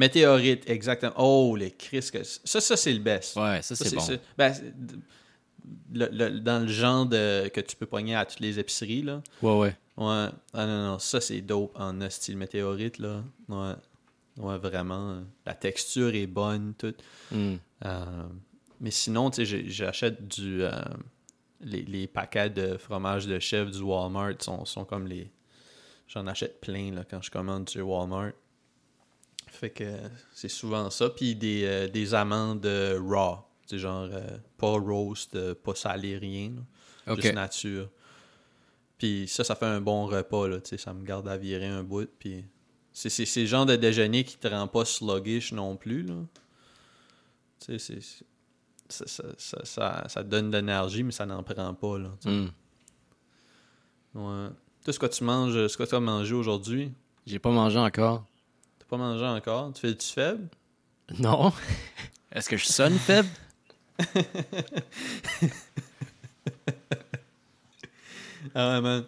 Euh, Météorite, exactement. Oh, les Christ. que- Ça, ça c'est le best. Ouais, ça, c'est bon. ben, le- le- dans le genre de, que tu peux pogner à toutes les épiceries, là. Ouais, ouais. Ouais. Ah non, non, ça c'est dope en style météorite, là. Ouais. Ouais, vraiment. La texture est bonne, tout. Mm. Euh, mais sinon, tu sais, j'achète du. euh, les, les paquets de fromage de chèvre du Walmart sont, sont comme les. J'en achète plein là, quand je commande du Walmart. Fait que c'est souvent ça. Puis des, euh, des amandes euh, raw. C'est genre euh, pas roast, euh, pas salé, rien. là. Ok. Juste nature. Puis ça, ça fait un bon repas. Là, tu sais, ça me garde à virer un bout. Puis c'est le genre de déjeuner qui te rend pas sluggish non plus. Là. Tu sais, ça, ça, ça, ça, donne de l'énergie, mais ça n'en prend pas. Là, tu sais. Mm. Ouais. Toi, ce que tu manges, ce que tu as mangé aujourd'hui, J'ai pas mangé encore. Pas mangé encore? Tu fais-tu faible? Non. Est-ce que je sonne faible? (laughs) Ah ouais, man.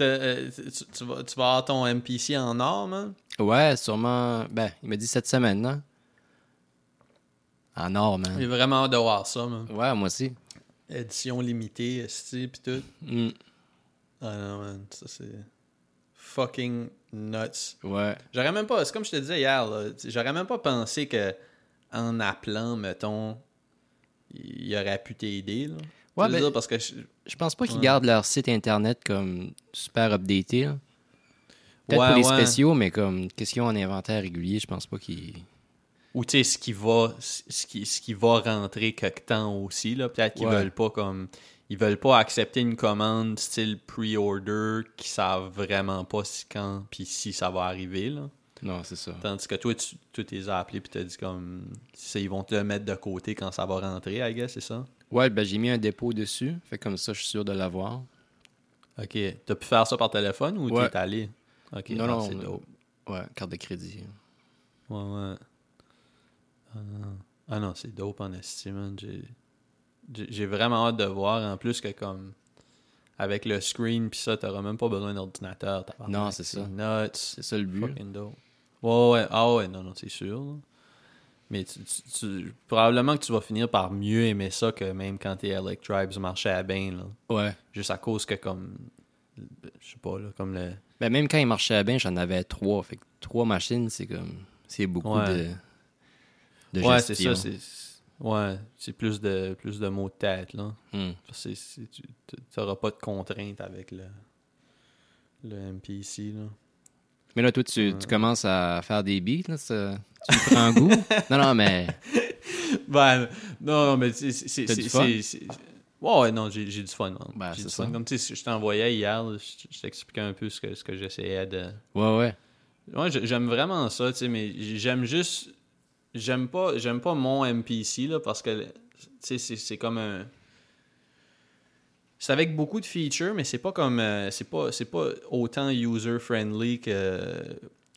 Euh, tu, tu vas, tu vas avoir ton MPC en or, man? Ouais, sûrement. Ben, il m'a dit cette semaine, non? En or, J'ai man. vraiment hâte de voir ça, man. Ouais, moi aussi. Édition limitée, esti, pis tout. Mm. Ah non, man, ça c'est fucking nuts. Ouais. J'aurais même pas, c'est comme je te disais hier, j'aurais même pas pensé que en appelant, mettons, il aurait pu t'aider, là. Ouais, ben- parce que je- Je pense pas qu'ils Ouais. gardent leur site internet comme super updaté. Peut-être Ouais, pour les spéciaux, mais comme qu'est-ce qu'ils ont en inventaire régulier, je pense pas qu'ils. ou tu sais ce qui va ce qui, ce qui va rentrer quelque temps aussi là peut-être qu'ils veulent pas comme ils veulent pas accepter une commande style pre-order qui savent vraiment pas si quand puis si ça va arriver là Non, c'est ça. tandis que toi tu tu t'es appelé puis t'as dit comme ça, ils vont te le mettre de côté quand ça va rentrer I guess c'est ça? Ouais, ben j'ai mis un dépôt dessus. Fait comme ça, je suis sûr de l'avoir. ok t'as pu faire ça par téléphone ou Ouais. t'es allé? Ok Non, non, c'est dope Ouais, carte de crédit. ouais ouais ah non, Ah non c'est dope en estime man. j'ai j'ai vraiment hâte de voir en plus que comme avec le screen puis ça t'auras même pas besoin d'ordinateur. Non, c'est ça. C'est ça le but. ouais ouais ah ouais non non c'est sûr là. mais tu, tu- tu- probablement que tu vas finir par mieux aimer ça que même quand tes Elect Tribes marchaient à bain là Ouais. juste à cause que comme je sais pas là comme le Ben même quand il marchait bien, j'en avais trois. Fait que trois machines, c'est comme. C'est beaucoup Ouais. de. de ouais c'est ça c'est ouais c'est plus de plus de mots de tête là Hmm. C'est- tu n'auras pas de contraintes avec le, le MPC. Là. Mais là, toi, tu, tu commences à faire des beats, là. ça- Tu prends goût? (laughs) Non, non, mais. Ben, non, non, mais c'est. c'est- T'as c'est- du fun? c'est- c'est- Ouais, ouais, non, j'ai j'ai du fun. Ben, j'ai c'est du fun. ça. Comme tu sais, je t'envoyais hier, là, je, je t'expliquais un peu ce que, ce que j'essayais de. Ouais, ouais. Ouais, j'ai- j'aime vraiment ça, tu sais, mais j'aime juste. J'aime pas, j'aime pas mon MPC, là, parce que, c'est- c'est comme un. c'est avec beaucoup de features, mais c'est pas comme euh, c'est pas c'est pas autant user friendly que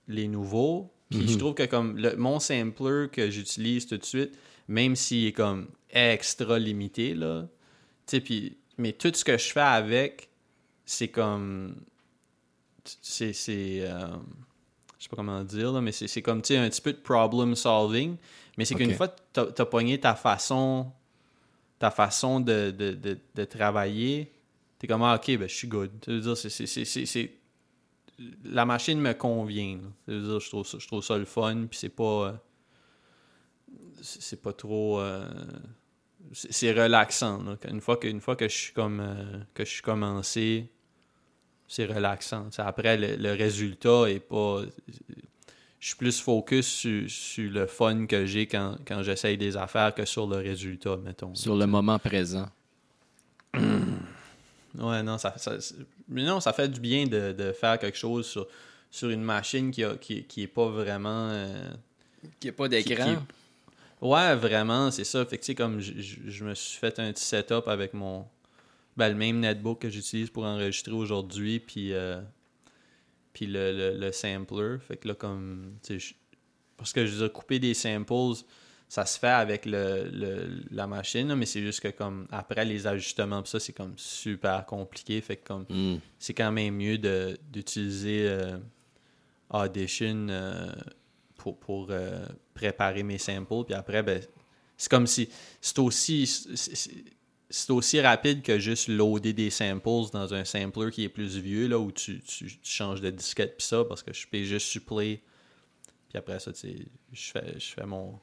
les nouveaux. Puis je Mhm. trouve que comme le, mon sampler que j'utilise tout de suite, même s'il est comme extra limité là, tu puis mais tout ce que je fais avec, c'est comme c'est c'est euh, je sais pas comment dire là, mais c'est comme tu sais un petit peu de problem solving, mais c'est qu'une fois que t'as as pogné ta façon ta façon de, de, de, de travailler, t'es comme, ah, ok, ben, je suis good. Ça veut dire, c'est, La machine me convient. là. Ça veut dire, je trouve ça, je trouve ça le fun, puis c'est pas... euh, C'est pas trop... euh, C'est c'est relaxant. là. Une fois que, une fois que je suis comme... euh, que je suis commencé, c'est relaxant. Après, le, le résultat est pas... Je suis plus focus sur, sur le fun que j'ai quand, quand j'essaye des affaires que sur le résultat, mettons. Sur le moment présent. (clears throat) Ouais, non, ça, mais non, ça fait du bien de, de faire quelque chose sur, sur une machine qui, a, qui, qui est pas vraiment. euh, n'y a pas qui- d'écran. qui- Ouais, vraiment, c'est ça. Fait que, tu sais, comme je me suis fait un petit setup avec mon. Ben, le même netbook que j'utilise pour enregistrer aujourd'hui, puis. euh, puis le, le, le sampler. Fait que là, comme. je- parce que je veux dire, couper des samples, ça se fait avec le, le- la machine, là, mais c'est juste que, comme, après les ajustements, ça, c'est comme super compliqué. Fait que, comme Hmm. c'est quand même mieux de- d'utiliser euh, Audition euh, pour, pour préparer mes samples. Puis après, ben, c'est comme si c'est aussi c'est- aussi rapide que juste loader des samples dans un sampler qui est plus vieux, là, où tu, tu- tu changes de disquette puis ça, parce que je peux juste sur play. Puis après ça, tu sais, je fais, je fais mon,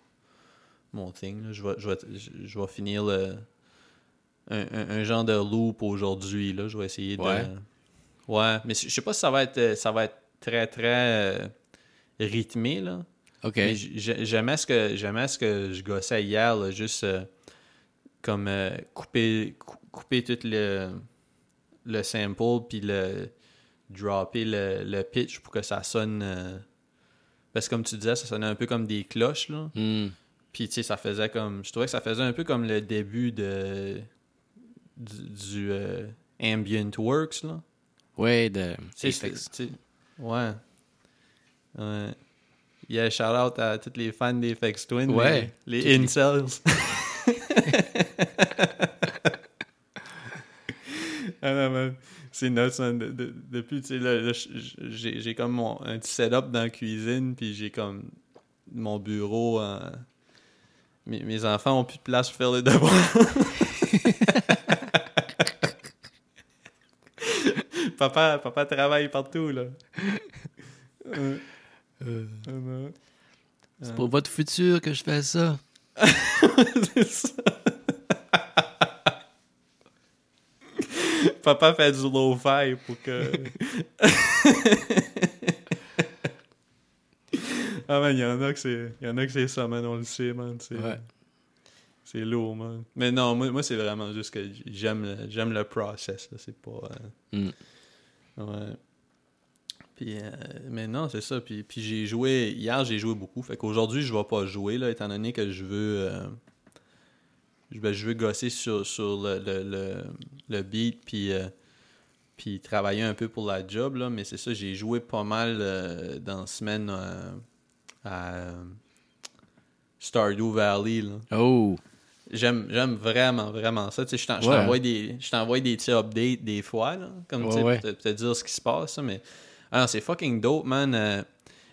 mon thing. là. Je, vais, je, vais, je- vais finir le, un, un- un genre de loop aujourd'hui. là. Je vais essayer de. Ouais. Ouais, mais je sais pas si ça va être, euh, ça va être très, très euh, rythmé, là. OK. J'aimais ce que j'aimais ce que je gossais hier, là, juste euh, comme euh, couper cou- couper tout le le sample puis le dropper le, le pitch pour que ça sonne euh, parce que comme tu disais, ça sonnait un peu comme des cloches là. Hmm. Puis tu sais, ça faisait comme je trouvais que ça faisait un peu comme le début de du, du, euh, ambient works là. Ouais, de Tu sais, Apex. c'est- tu sais, Ouais. Ouais. Yeah, shout out à tous les fans des Fex Twin. Ouais. Les les- incels. (laughs) ah non. C'est nuts, man. De- de- depuis, tu sais, là, j'ai j'ai comme mon, un petit setup dans la cuisine, puis j'ai comme mon bureau. euh, Mes, mes enfants ont plus de place pour faire les devoirs. (laughs) papa, papa travaille partout, là. Euh, euh. C'est pour votre futur que je fais ça. (laughs) Papa fait du low-fi pour que. (laughs) ah man, il y en a que c'est. Il y en a que c'est ça, man, on le sait, man. C'est, Ouais. c'est lourd, man. Mais non, moi, moi c'est vraiment juste que j'aime le, le process, là. C'est pas. euh, Hmm. Ouais. Puis, euh, mais non, c'est ça. Puis, puis j'ai joué, hier j'ai joué beaucoup. Fait qu'aujourd'hui, je vais pas jouer, là, étant donné que je veux, euh, ben, je veux gosser sur, sur le, le, le, le beat, puis, euh, puis travailler un peu pour la job, là. Mais c'est ça, j'ai joué pas mal euh, dans la semaine euh, à Stardew Valley, là. Oh. J'aime, j'aime vraiment, vraiment ça. Tu sais, je t'en- je Ouais. t'envoie des, je t'envoie des petits updates des fois, là, comme tu sais, Ouais, ouais. pour te, pour te dire ce qui se passe. mais ah c'est fucking dope, man. Euh,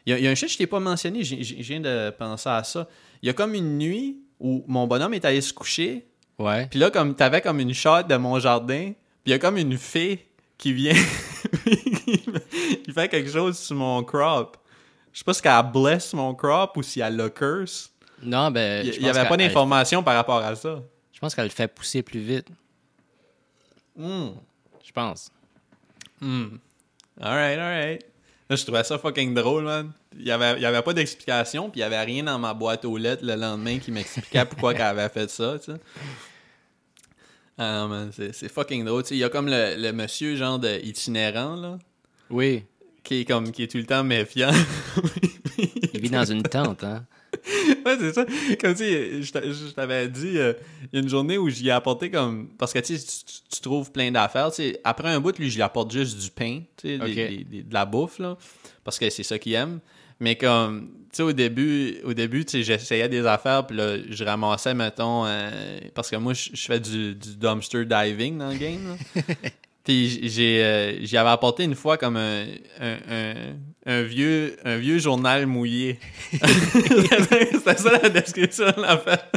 Il y, a- il y a un shit que je t'ai pas mentionné, j'ai- j'ai- je viens de penser à ça. Il y a comme une nuit où mon bonhomme est allé se coucher, Ouais. puis là, comme t'avais comme une shot de mon jardin, puis il y a comme une fée qui vient, (laughs) qui fait quelque chose sur mon crop. Je sais pas si elle blesse mon crop ou si elle le curse. Non, ben. Il je y, avait pas d'informations par rapport à ça. Je pense qu'elle le fait pousser plus vite. Hmm. Je pense. Hmm. Alright, alright. Là, je trouvais ça fucking drôle, man. Il y avait, il y avait pas d'explication, puis il y avait rien dans ma boîte aux lettres le lendemain qui m'expliquait pourquoi (laughs) qu'elle avait fait ça, tu sais. Ah man, c'est c'est fucking drôle. Tu sais, il y a comme le, le monsieur, genre, de itinérant, là, Oui. qui est comme, qui est tout le temps méfiant. Il vit dans une tente, hein. (laughs) ouais, c'est ça. Comme tu sais, je t'a- je t'avais dit, euh, il y a une journée où j'y ai apporté comme. Parce que tu tu, trouves plein d'affaires. Après un bout, lui, je lui apporte juste du pain, des- des- des- de la bouffe, là. Parce que c'est ça qu'il aime. Mais comme, tu sais, au début, au début, j'essayais des affaires, puis là, je ramassais, mettons, euh, parce que moi, je fais du, du dumpster diving dans le game, là. (laughs) Puis j'ai euh, avais apporté une fois comme un, un vieux un vieux journal mouillé. (laughs) C'était ça la description de l'affaire.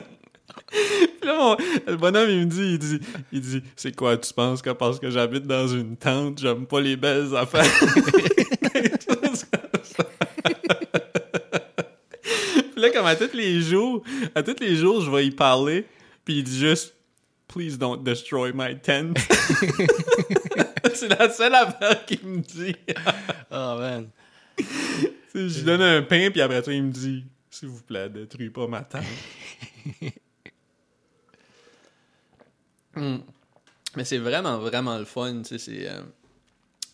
Puis là, mon- le bonhomme, il me dit, il dit, il dit, c'est quoi, tu penses que parce que j'habite dans une tente, j'aime pas les belles affaires? (laughs) Puis là, comme à tous les jours, à tous les jours, je vais y parler, puis il dit juste, please don't destroy my tent. (laughs) (laughs) c'est la seule affaire qu'il me dit. (laughs) Oh, man. Je lui donne un pain, puis après ça, il me dit S'il vous plaît, détruis pas ma tente. Hmm. Mais c'est vraiment, vraiment le fun. C'est euh,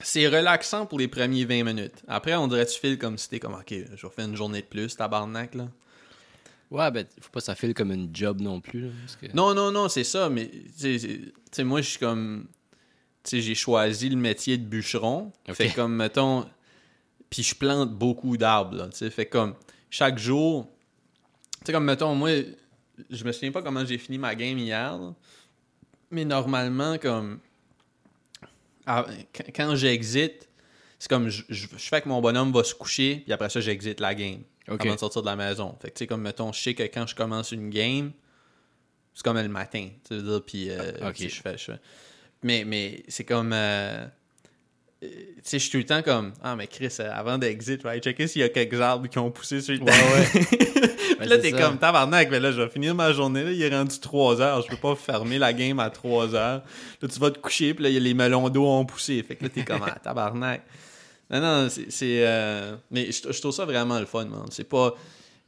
c'est relaxant pour les premiers 20 minutes. Après, on dirait que tu files comme si t'es comme Ok, je vais faire une journée de plus, tabarnak. Là. Ouais, ben, faut pas que ça file comme une job non plus. là, parce que... Non, non, non, c'est ça, mais tu sais, moi, je suis comme. Tu sais, j'ai choisi le métier de bûcheron. Ok. Fait comme, mettons. Puis je plante beaucoup d'arbres, tu sais. Fait comme, chaque jour. Tu sais, comme, mettons, moi, je me souviens pas comment j'ai fini ma game hier, là, mais normalement, comme. ah, quand- quand j'exite, c'est comme, je, je, je fais que mon bonhomme va se coucher, puis après ça, j'exite la game. Ok. Avant de sortir de la maison. Fait que, tu sais, comme, mettons, je sais que quand je commence une game, c'est comme le matin, tu veux dire, puis euh, sais, je fais, je fais- Mais, mais c'est comme... euh, euh, tu sais, je suis tout le temps comme, ah, mais Chris, euh, avant d'exit, je vais checker s'il y a quelques arbres qui ont poussé sur le Ouais, ouais. Ben, (laughs) là, t'es comme, tabarnak, mais là, je vais finir ma journée, là, il est rendu 3 heures, je peux pas fermer la game à 3 heures. Là, tu vas te coucher, puis là, les melons d'eau ont poussé. Fait que là, t'es comme, ah, (laughs) tabarnak. Non, non, c'est... euh, Mais je, je trouve ça vraiment le fun, man. C'est pas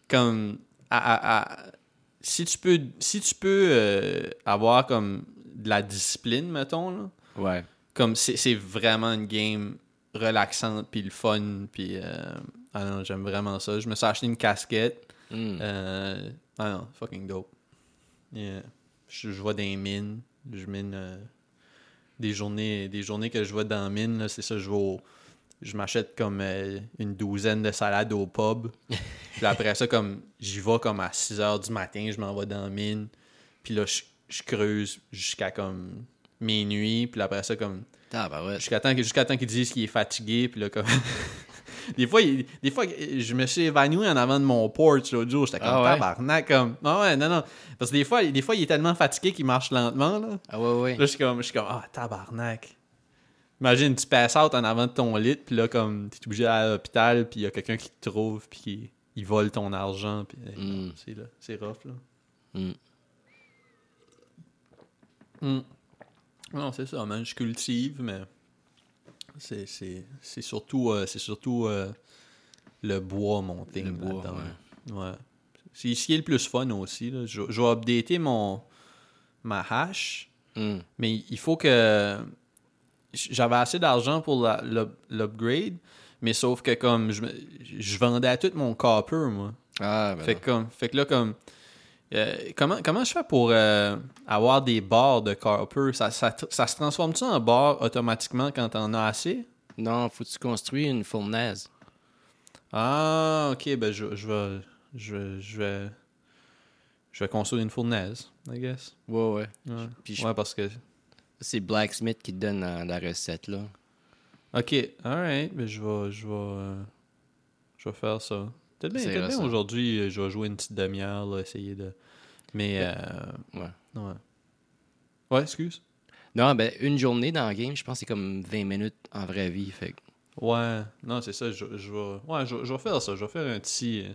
comme... à- à- à- Si tu peux, si tu peux euh, avoir comme de la discipline, mettons, là, Ouais. comme c'est vraiment une game relaxante, puis le fun, puis... euh, Ah non, j'aime vraiment ça. Je me suis acheté une casquette. Hmm. Euh, ah non, fucking dope. Yeah. Je, je vois des mines. Je mine des journées des journées que je vois dans la mine, là, c'est ça, je vais au- je m'achète comme euh, une douzaine de salades au pub. Puis après ça, comme j'y vais comme à 6 heures du matin, je m'en vais dans la mine. Puis là, je, je creuse jusqu'à comme minuit. Puis après ça, comme Ah, bah ouais. Jusqu'à temps, temps qu'ils disent qu'il est fatigué, puis là, comme... (laughs) des, fois, il- des fois, je me suis évanoui en avant de mon porch l'autre jour, j'étais comme Ah ouais? tabarnak, comme... Ah ouais, non, non, parce que des fois, des fois, il est tellement fatigué qu'il marche lentement, là. Ah, ouais, ouais. Là, je suis comme, je suis comme, ah, tabarnak. Imagine, tu passes out en avant de ton lit, puis là, comme, t'es obligé d'aller à l'hôpital, puis il y a quelqu'un qui te trouve, puis qui il vole ton argent, puis Mm. c'est là, c'est rough, là. Mm. Mm. Non, c'est ça, man. Je cultive, mais c'est, c'est, c'est surtout, euh, c'est surtout euh, le bois, mon thing. Là-dedans. ouais. C'est ce qui est le plus fun aussi. Là. Je, je vais updater mon, ma Hmm. mais il faut que... J'avais assez d'argent pour l'upgrade, mais sauf que comme je, je vendais à tout mon copper, moi. Ah, ben Fait que, comme, fait que là, comme. euh, comment, comment je fais pour euh, avoir des barres de copper? Ça, ça, ça se transforme-tu en barre automatiquement quand t'en as assez? Non, faut que tu construis une fournaise. Ah, ok, ben je, je vais. Je, vais- je vais. Je vais construire une fournaise, I guess. Ouais, ouais. Ouais, Puis je- Ouais, parce que. C'est Blacksmith qui te donne la, la recette, là. Ok, alright, ben je vais. Je vais. euh, je vais faire ça. Peut-être bien, bien aujourd'hui, euh, je vais jouer une petite demi-heure, là, essayer de. Mais. Euh, Ouais. ouais. Ouais, excuse? Non, ben, une journée dans le game, je pense que c'est comme 20 minutes en vraie vie. Fait Ouais, non, c'est ça. Je, je vais, ouais, je, je vais faire ça. Je vais faire un petit. euh,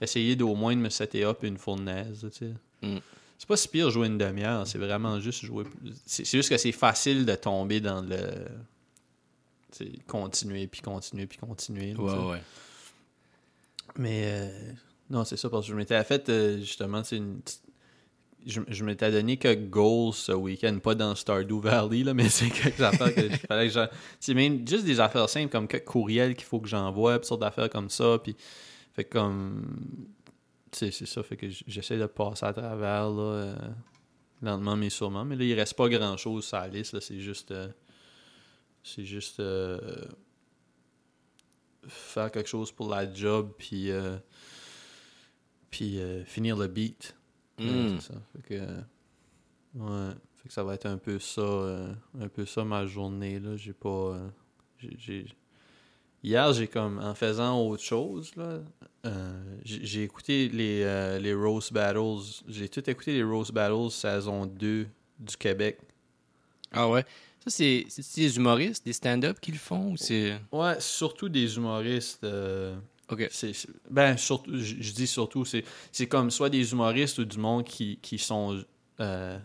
essayer d'au moins de me setter up une fournaise, tu sais. Mm. C'est pas si pire jouer une demi-heure, c'est vraiment juste jouer. C'est juste que c'est facile de tomber dans le. tu sais, continuer, puis continuer, puis continuer. là, sais. ouais. Mais euh, non, c'est ça, parce que je m'étais fait euh, justement, c'est une petite- Je, je m'étais donné que goals ce week-end, pas dans Stardew Valley, là, (laughs) mais c'est quelques affaires que il fallait que j'en- C'est même juste des affaires simples comme quelques courriels qu'il faut que j'envoie, puis sortes d'affaires comme ça. Puis, fait que comme. Tu sais, c'est ça, fait que j'essaie de passer à travers, là, euh, lentement mais sûrement. Mais là, il reste pas grand-chose sur la liste, c'est juste... euh, c'est juste... euh, faire quelque chose pour la job, puis... puis finir le beat. C'est ça. Fait que, ouais. Fait que ça va être un peu ça, un peu ça ma journée là. J'ai pas, j'ai- Hier, j'ai comme en faisant autre chose là, euh, j'ai écouté les euh, les Rose Battles. J'ai tout écouté les Rose Battles saison 2 du Québec. Ah ouais? Ça, c'est des humoristes, des stand-up qui le font ou c'est. Ouais, surtout des humoristes. euh, Ok. Ben, surtout, je je dis surtout, c'est, c'est comme soit des humoristes ou du monde qui, qui sont, euh,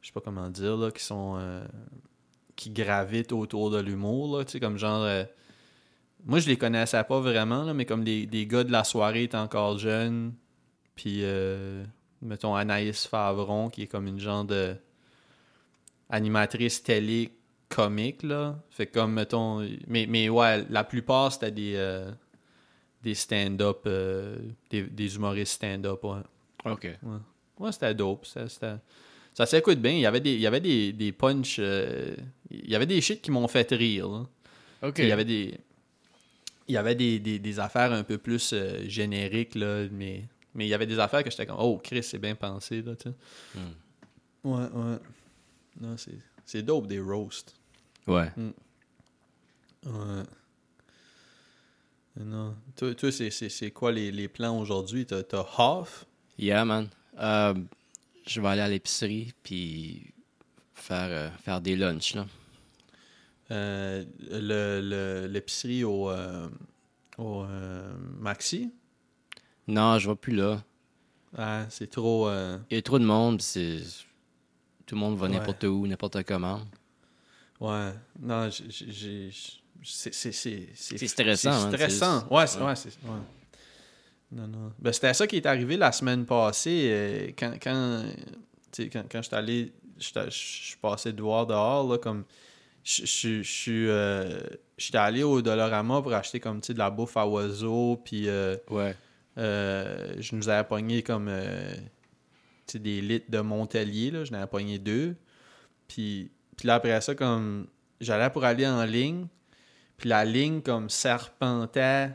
je sais pas comment dire, là, qui sont, euh, qui gravitent autour de l'humour, là, tu sais, comme genre, moi je les connaissais pas vraiment, là, mais comme des, des gars de la soirée étaient encore jeunes, puis, euh, mettons, Anaïs Favron, qui est comme une genre de animatrice télé comique, là, fait comme, mettons, mais, mais ouais, la plupart c'était des... euh, des stand-up, euh, des, des humoristes stand-up, ouais. Ok. Ouais, c'était dope. C'était, c'était- Ça s'écoute bien. Il y avait des, il y avait des, des punchs. euh, il y avait des shit qui m'ont fait rire. là. Ok. Il y avait des. Il y avait des, des, des affaires un peu plus euh, génériques, là, mais, mais il y avait des affaires que j'étais comme Oh Chris, c'est bien pensé, là, tu sais. Hmm. Ouais, ouais. Non, c'est, c'est dope des roasts. Ouais. Ouais. Non. Toi, toi c'est, c'est, c'est quoi les, les plans aujourd'hui? T'as, t'as Hoff? Yeah, man. Euh, je vais aller à l'épicerie puis faire, euh, faire des lunchs, là. Euh, l'épicerie au, euh, au euh, Maxi? Non, je vais plus là. Ah, c'est trop. euh, Il y a trop de monde, c'est. Tout le monde va Ouais. n'importe où, n'importe comment. ouais. Non, j'ai- c'est, c'est, c'est, stressant, hein, C'est stressant. Ouais, c'est, ouais. ouais, c'est- ouais. Non, non. Ben, c'était ça qui est arrivé la semaine passée. euh, quand, quand, quand, quand j'étais allé. Je suis passé de voir dehors, là, comme. Je je- je suis. euh, J'étais allé au Dollarama pour acheter comme, de la bouffe à oiseaux, puis. euh, Ouais. Euh, je nous avais pogné comme euh, des litres de Montelier, là. Je n'avais pogné deux. Puis, puis là, après ça, comme j'allais pour aller en ligne, puis la ligne comme serpentait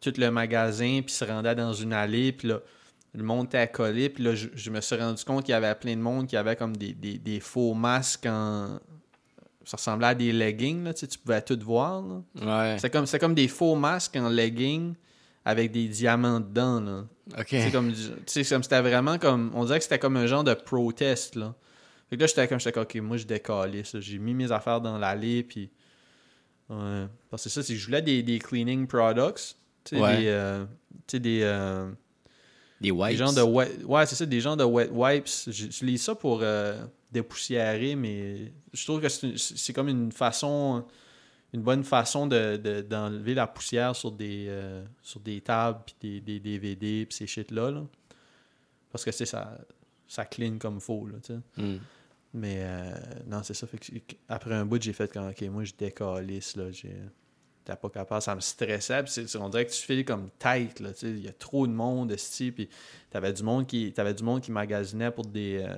tout le magasin, puis se rendait dans une allée, puis là, le monde était collé, puis là, je, je me suis rendu compte qu'il y avait plein de monde qui avait comme des, des, des faux masques en... Ça ressemblait à des leggings, là, tu sais, tu pouvais tout voir, là. Ouais. C'est comme, c'est comme des faux masques en legging avec des diamants dedans. Là. Ok. C'est comme, c'était vraiment comme. On dirait que c'était comme un genre de protest. Là. Fait que là, j'étais comme, j'étais comme, ok, moi je décalisse. là. J'ai mis mes affaires dans l'allée. Puis. Ouais. Parce que ça, c'est que je voulais des, des cleaning products. Tu sais, Ouais. des. euh, tu sais, des. euh, Des wipes. des gens de wet, ouais, c'est ça, des gens de wet wipes. J'utilise ça pour euh, dépoussiérer, mais je trouve que c'est comme une façon, une bonne façon de- de- d'enlever la poussière sur des, euh, sur des tables, puis des, des DVD, puis ces shit-là. là. Parce que c'est ça, ça clean comme faux, là, tu sais. Hmm. Mais euh, non, c'est ça. Fait que, après un bout, j'ai fait comme, ok, moi, je décalisse, là. J'ai. T'es pas capable, ça me stressait. Puis on dirait que tu files comme tête, là. tu sais, Il y a trop de monde, esti, Puis t'avais du monde qui t'avais du monde qui magasinait pour des. euh,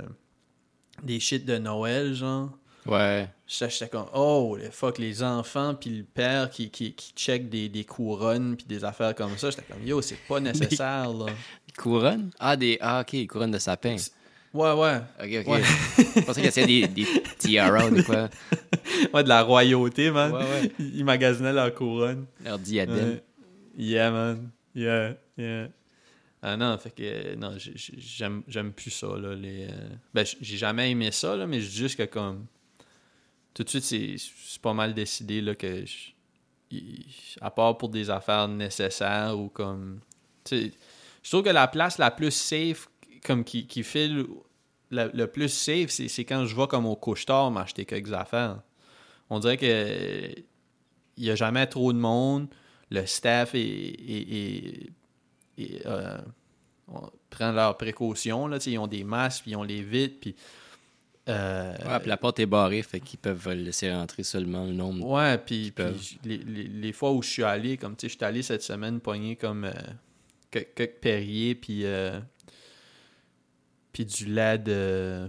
des shit de Noël, genre. Ouais. J'étais comme, oh, le fuck, les enfants, puis le père qui, qui, qui check des, des couronnes, puis des affaires comme ça. J'étais comme, yo, c'est pas (laughs) nécessaire, là. Couronne? Ah, des. Ah, ok, couronne de sapin. Ouais, ouais. Ok, ok. Ouais. Je pensais qu'il essayait des, des tiaras ou quoi. (laughs) Ouais, de la royauté, man. Ouais, ouais. Ils ils magasinaient leur couronne. Leur diadème. Ouais. Yeah, man. Yeah, yeah. Ah non, fait que euh, non, j'ai- j'ai- j'aime j'aime plus ça là, les euh, ben j'ai jamais aimé ça là, mais juste que comme tout de suite c'est c'est pas mal décidé là que je- à part pour des affaires nécessaires ou comme je trouve que la place la plus safe comme qui qui file le, le plus safe c'est c'est quand je vais comme au couche-tard m'acheter quelques affaires. On dirait que il y a jamais trop de monde le staff est- est, euh, prend leurs précautions. Là, ils ont des masques, puis ils ont les vitres, puis... euh, Ouais, puis la porte est barrée, fait qu'ils peuvent laisser rentrer seulement le nombre. ouais, puis, les, les- les fois où je suis allé, comme tu sais, je suis allé cette semaine pogner comme euh, quelques, Perrier, puis, puis du lait de.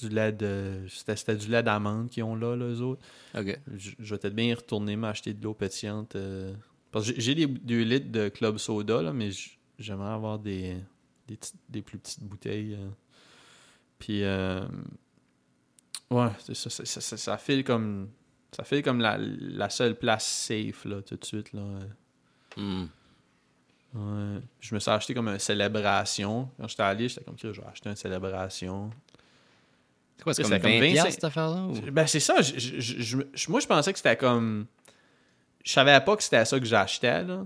Du lait de. C'était, c'était du lait d'amande qu'ils ont là, là, eux autres. Je, je vais peut-être bien y retourner m'acheter de l'eau pétillante. euh, parce que j'ai, des 2 litres de Club Soda, là, mais j'aimerais avoir des, des, des plus petites bouteilles. euh. Puis, euh, ouais, c'est ça, ça, ça, file comme, ça file comme la, la seule place safe, là, tout de suite, là. Hmm. Ouais. Je me suis acheté comme une célébration. Quand j'étais allé, j'étais comme, je vais acheter une célébration. C'est quoi, c'est Ça, comme c'est 20 comme 25 piastres, cette affaire-là? ou- Ben, c'est ça. je- je- je- je- moi, je pensais que c'était comme. Je savais pas que c'était ça que j'achetais, là.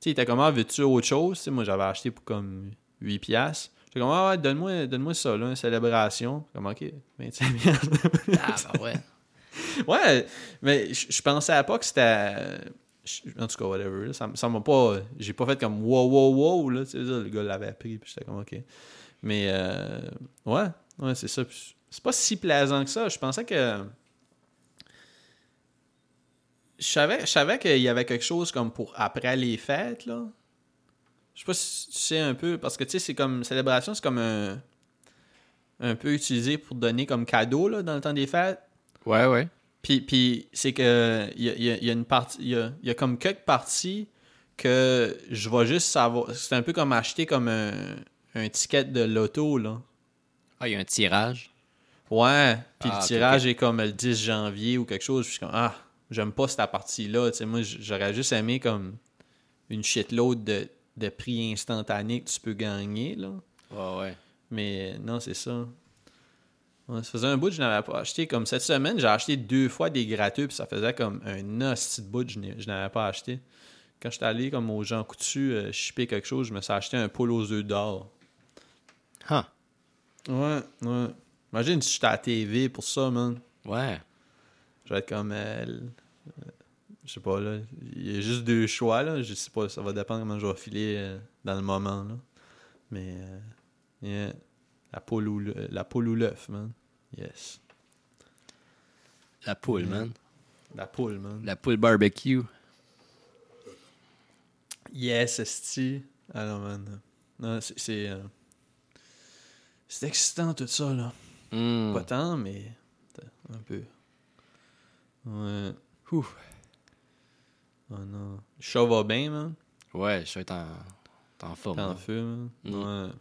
Tu sais, il était comme, ah, veux-tu autre chose? Moi, j'avais acheté pour comme 8 piastres. J'étais comme, ah, ouais, donne-moi donne ça, là, une célébration. Comme, ok, 25 piastres. Ah, bah ouais. (laughs) ouais, mais je pensais pas que c'était. En tout cas, whatever. là, ça m'a pas. J'ai pas fait comme wow, wow, wow. Là, tu sais, le gars l'avait pris, puis j'étais comme ok. Mais euh, ouais, ouais, c'est ça. C'est pas si plaisant que ça. Je pensais que. Je savais, je savais qu'il y avait quelque chose comme pour après les fêtes, là. Je sais pas si tu sais un peu, parce que tu sais, c'est comme. Célébration, c'est comme un. Un peu utilisé pour donner comme cadeau, là, dans le temps des fêtes. Ouais, ouais. Puis, puis c'est que il y a, y a- il y a une partie, il y a, y a comme quelques parties que je vais juste savoir. C'est un peu comme acheter comme un, un ticket de loto, là. Ah, il y a un tirage? Ouais, puis Ah, le ok, tirage est comme le 10 janvier ou quelque chose. Je suis comme, ah, j'aime pas cette partie-là. Moi, j'aurais juste aimé comme une shitload de, de prix instantanés que tu peux gagner, là. Ouais, ouais. Mais non, c'est ça. Ouais, ça faisait un bout que je n'avais pas acheté. Comme cette semaine, j'ai acheté deux fois des gratuits, puis ça faisait comme un hostie de bout que je n'avais pas acheté. Quand j'étais allé comme aux gens coutus euh, shipper quelque chose, je me suis acheté un poule aux œufs d'or. Huh. Ouais, ouais. Imagine si j'étais à la TV pour ça, man. Ouais. Je vais être comme. euh, je sais pas, là. Il y a juste deux choix, là. Je sais pas, ça va dépendre comment je vais filer euh, dans le moment, là. Mais. euh, yeah. La poule ou le- la poule ou l'œuf, man. Yes. La poule, man. La poule, man. La poule barbecue. Yes, esti. Ah non, man. Non, c'est. C'est euh, c'est excitant tout ça, là. Hmm. Pas tant, mais. Un peu. Ouais. Ouh. Oh non. Le chat va bien, man. Ouais, je vais être en, t'es en forme. T'en là. feu, man. Mm. Ouais.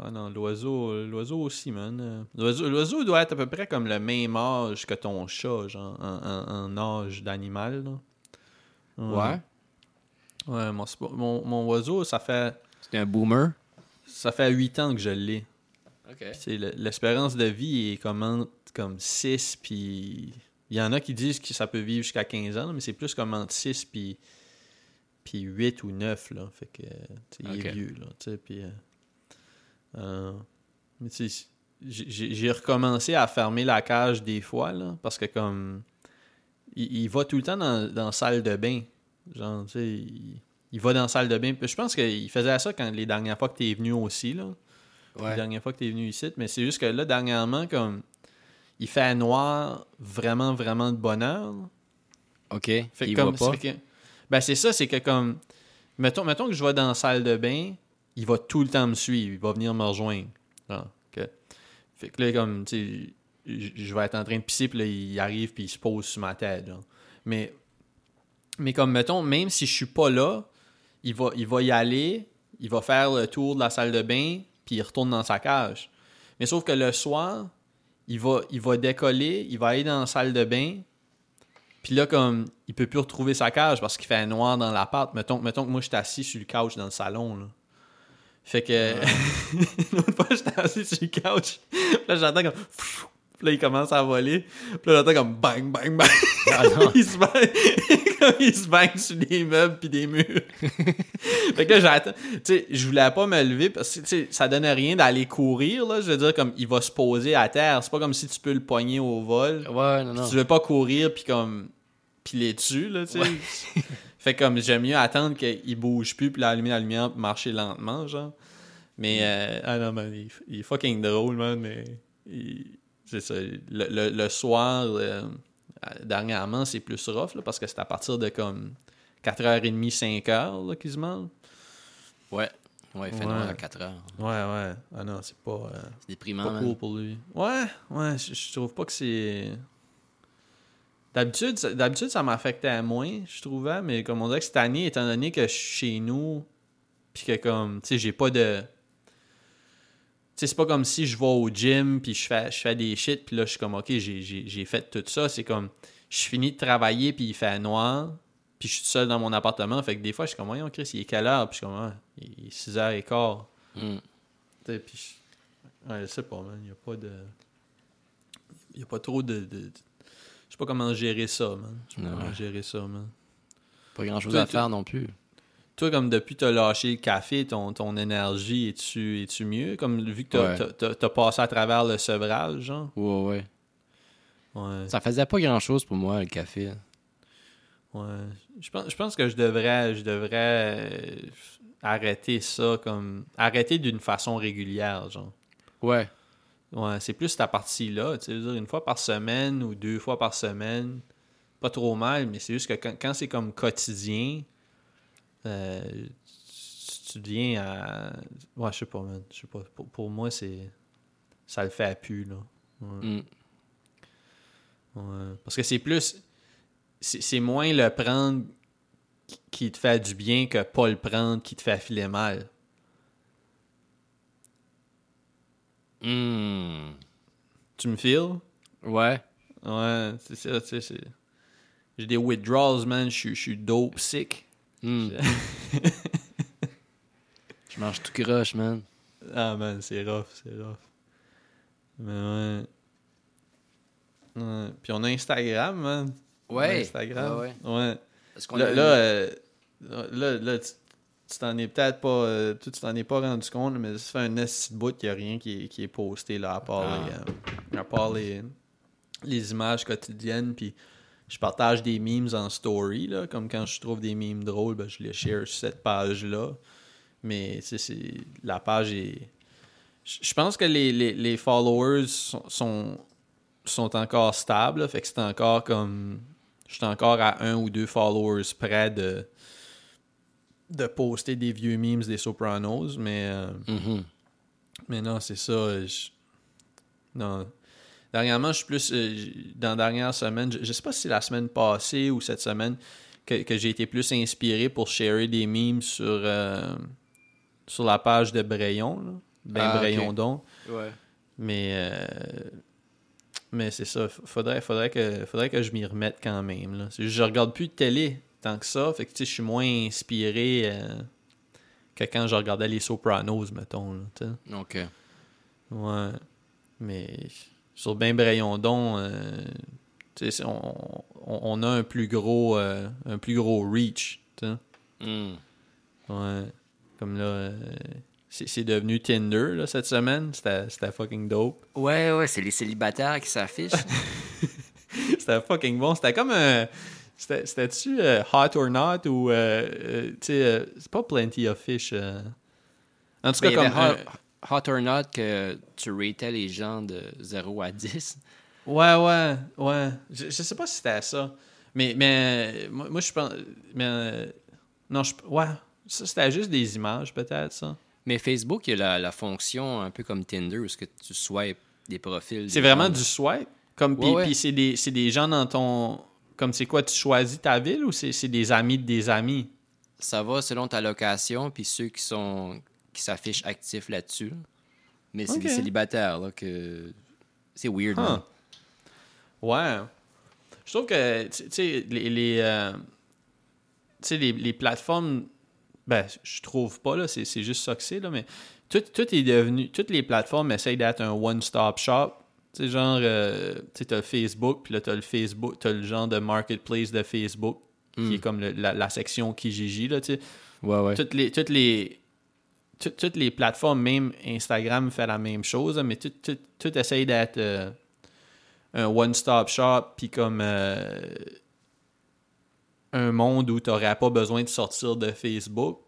Ah non, l'oiseau, l'oiseau aussi, man. L'oiseau, l'oiseau doit être à peu près comme le même âge que ton chat, genre, en, en- en âge d'animal, là. Ouais. Ouais, mon, mon, mon oiseau, ça fait, C'est un boomer? ça fait 8 ans que je l'ai. OK. Puis, tu sais, le- l'espérance de vie est comme, comme 6, puis... Il y en a qui disent que ça peut vivre jusqu'à 15 ans, mais c'est plus comme entre 6 puis, puis 8 ou 9, là. Fait que, tu il est vieux, là, tu puis... euh, euh, mais tu j'ai- recommencé à fermer la cage des fois, là, parce que comme... Il, il va tout le temps dans, dans la salle de bain. Genre, tu sais, il, il va dans la salle de bain. Je pense qu'il faisait ça quand les dernières fois que t'es venu aussi, là la Ouais. dernière fois que tu es venu ici, mais c'est juste que là, dernièrement, comme il fait noir vraiment, vraiment de bonheur. OK. Fait que il comme, voit pas. que- ben c'est ça, c'est que comme mettons, mettons que je vais dans la salle de bain, il va tout le temps me suivre, il va venir me rejoindre. Genre, que- Fait que là, comme, tu sais, je je vais être en train de pisser, puis là, il arrive, puis il se pose sur ma tête. genre. Mais, mais comme, mettons, même si je suis pas là, il va, il va y aller, il va faire le tour de la salle de bain, puis il retourne dans sa cage. Mais sauf que le soir, il va, il va décoller, il va aller dans la salle de bain, puis là, comme, il peut plus retrouver sa cage parce qu'il fait noir dans l'appart. Mettons, mettons que moi, je suis assis sur le couch dans le salon, là. Fait que, l'autre (laughs) fois, j'étais assis sur le couch. Là, j'entends comme, puis là, il commence à voler. Puis là, j'entends comme bang, bang, bang. Ah (laughs) il, se bang, (laughs) comme il se bang sur des meubles puis des murs. (laughs) fait que là, j'attends. Tu sais, je voulais pas me lever parce que, tu sais, ça donne rien d'aller courir, là. Je veux dire, comme, il va se poser à terre. C'est pas comme si tu peux le poigner au vol. Ouais, non, non. tu veux pas courir puis comme piler dessus là tu sais fait comme j'aime mieux attendre qu'il bouge plus puis allumer la lumière puis marcher lentement genre mais euh, ah non man il, il est fucking drôle man mais il- c'est ça le, le- le soir euh, dernièrement c'est plus rough là, parce que c'est à partir de comme 4h30 5h là quasiment Ouais. Ouais, il fait Ouais. noir à 4 heures. Ouais, ouais. Ah non, c'est pas, euh, C'est déprimant, pas cool pour lui. Ouais, ouais, je, je trouve pas que c'est. D'habitude, ça- d'habitude, ça m'affectait moins, je trouvais, mais comme on dirait que cette année, étant donné que je suis chez nous, puis que comme, tu sais, j'ai pas de. C'est pas comme si je vais au gym, puis je fais, je fais des shit, puis là, je suis comme, ok, j'ai, fait tout ça. C'est comme, je finis de travailler, puis il fait noir, puis je suis tout seul dans mon appartement. Fait que des fois, je suis comme, voyons, Chris, il est quelle heure? Puis je suis comme, Ah, il est 6h15. Mm. Tu sais, puis je... Ouais, je sais pas, man. Il y a pas de... Il y a pas trop de... de- Je sais pas comment gérer ça, man. Je sais pas comment gérer ça, man. Pas grand chose Toi, à faire non plus. Toi, comme depuis que t'as lâché le café, ton, ton énergie, es-tu es mieux? Comme vu que Ouais. t'as- t'as passé à travers le sevrage, genre? Ouais, ouais. Ouais. Ça faisait pas grand chose pour moi, le café. Ouais. Je pense, je pense que je devrais, je devrais euh, arrêter ça comme... Arrêter d'une façon régulière, genre. Ouais. Ouais, c'est plus ta partie-là. Tu sais, une fois par semaine ou deux fois par semaine, pas trop mal, mais c'est juste que quand, quand c'est comme quotidien, euh, tu, tu deviens à. Ouais, je sais pas, man. Je sais pas. Pour, pour moi, c'est. Ça le fait à pu, là. Ouais. Mm. Ouais. Parce que c'est plus. C'est moins le prendre qui- te fait du bien que pas le prendre qui te fait filer mal. Mm. Tu me files? Ouais. Ouais, c'est ça, tu sais. J'ai des withdrawals, man, je suis dope sick. Mm. (laughs) Je mange tout croche, man. Ah, man, c'est rough, c'est rough. Mais ouais... Ouais. Puis on a Instagram, man. A Instagram. Ouais, Ouais. Qu'on Là, a là, euh, là, là, tu tu t'en es peut-être pas... euh, tu t'en es pas rendu compte, mais ça fait un esti de bout qu'il n'y a rien qui est, qui est posté, là, à part, Ah. les, euh, à part les, les images quotidiennes, puis je partage des memes en story, là, comme quand je trouve des memes drôles, ben, je les share sur cette page-là. Mais, c'est... La page est... Je pense que les, les, les followers sont, sont, sont encore stables, là, fait que c'est encore comme... Je suis encore à un ou deux followers près de, de poster des vieux memes des Sopranos, mais, euh, Mhm. mais non, c'est ça. je- Non. Dernièrement, je suis plus. euh, dans la dernière semaine, je, je sais pas si c'est la semaine passée ou cette semaine, que, que j'ai été plus inspiré pour sharer des memes sur, euh, sur la page de Brayon. Là. Ben Ah. Brayon donc. Ouais. Mais, euh, mais c'est ça. Faudrait, faudrait, que, faudrait que je m'y remette quand même. Là. Je regarde plus de télé tant que ça. Fait que je suis moins inspiré que quand je regardais les Sopranos, mettons. Là. OK. Ouais. Mais sur Ben Brayondon, euh, on, on, on a un plus gros, euh, un plus gros reach. Mm. Ouais. Comme là, euh, c'est devenu Tinder là, cette semaine. C'était fucking dope. Ouais, ouais, c'est les célibataires qui s'affichent. (laughs) C'était fucking bon. C'était comme un. c'était- C'était-tu euh, Hot or Not ou. euh, euh, tu sais, euh, c'est pas Plenty of Fish. euh. En tout cas, comme. hot, hot or not que tu ratais les gens de 0 à 10. Ouais, ouais, ouais. Je, je sais pas si c'était ça. Mais, mais moi, moi, je pense. Mais. euh, non, je. Ouais. C'était juste des images, peut-être, ça. Mais Facebook, il y a la, la fonction un peu comme Tinder où est-ce que tu swipes des profils. C'est vraiment gens. du swipe? Comme, puis, ouais. puis c'est des, c'est des gens dans ton. Comme c'est quoi, tu choisis ta ville ou c'est c'est des amis de des amis? Ça va selon ta location, puis ceux qui sont qui s'affichent actifs là-dessus. Mais c'est Ok. des célibataires, là, que... C'est weird, Huh. Ouais. Je trouve que, tu sais, les, les, euh, tu sais, les, les plateformes, ben, je trouve pas, là, c'est c'est juste ça que c'est, là, mais tout, tout est devenu, toutes les plateformes essayent d'être un one-stop shop. Tu sais, genre, euh, tu sais, t'as Facebook, puis là, t'as le Facebook, t'as le genre de marketplace de Facebook, qui Mm. est comme le- la, la section Kijiji, là, tu sais Ouais, ouais. toutes les toutes les tout- toutes les plateformes même Instagram fait la même chose mais tout tout, tout essaye d'être euh, un one stop shop puis comme euh, un monde où tu n'aurais pas besoin de sortir de Facebook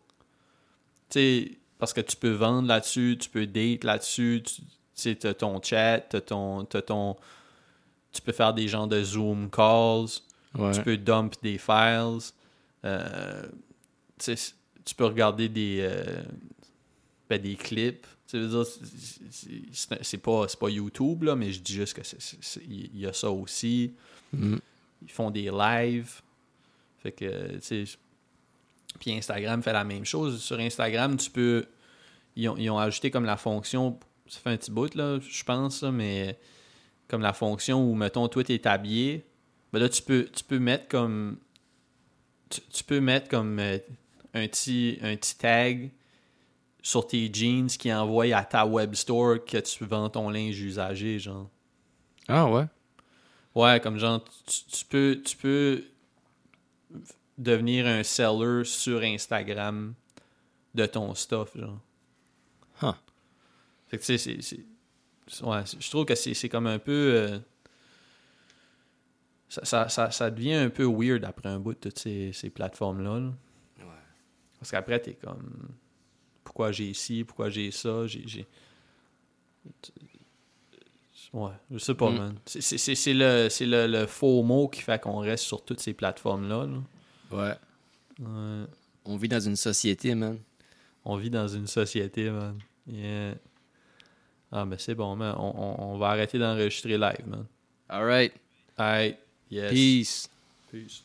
tu sais parce que tu peux vendre là-dessus tu peux date là-dessus tu sais t'as ton chat t'as ton ton tu peux faire des genres de Zoom calls Ouais. tu peux dump des files. Euh, tu tu peux regarder des, euh, des clips. C'est- pas, pas YouTube, là, mais je dis juste que il y a ça aussi. Mm. Ils font des lives. Fait que, tu sais. Puis Instagram fait la même chose. Sur Instagram, tu peux. Ils ont, ils ont ajouté comme la fonction. Ça fait un petit bout, là, je pense, là, mais comme la fonction où, mettons, toi, t'es habillé. Ben là, tu peux, tu peux mettre comme. Tu, tu peux mettre comme euh, un, petit, un petit tag sur tes jeans qui envoie à ta web store que tu vends ton linge usagé, genre. Ah ouais? Ouais, comme genre, tu, tu peux, tu peux devenir un seller sur Instagram de ton stuff, genre. Huh. Fait que tu sais, c'est- Ouais, je trouve que c'est c'est comme un peu. euh, ça, ça, ça, ça devient un peu weird après un bout de toutes ces, ces plateformes-là. là. Ouais. Parce qu'après, t'es comme. Pourquoi j'ai ci, pourquoi j'ai ça, j'ai. Ouais, je sais pas, Mm. man. C'est- le, c'est le, le faux mot qui fait qu'on reste sur toutes ces plateformes-là. là. Ouais. Ouais. On vit dans une société, man. On vit dans une société, man. Yeah. Ah, ben c'est bon, man. On, on, on va arrêter d'enregistrer live, man. All right. Alright. Yes. Peace. Peace.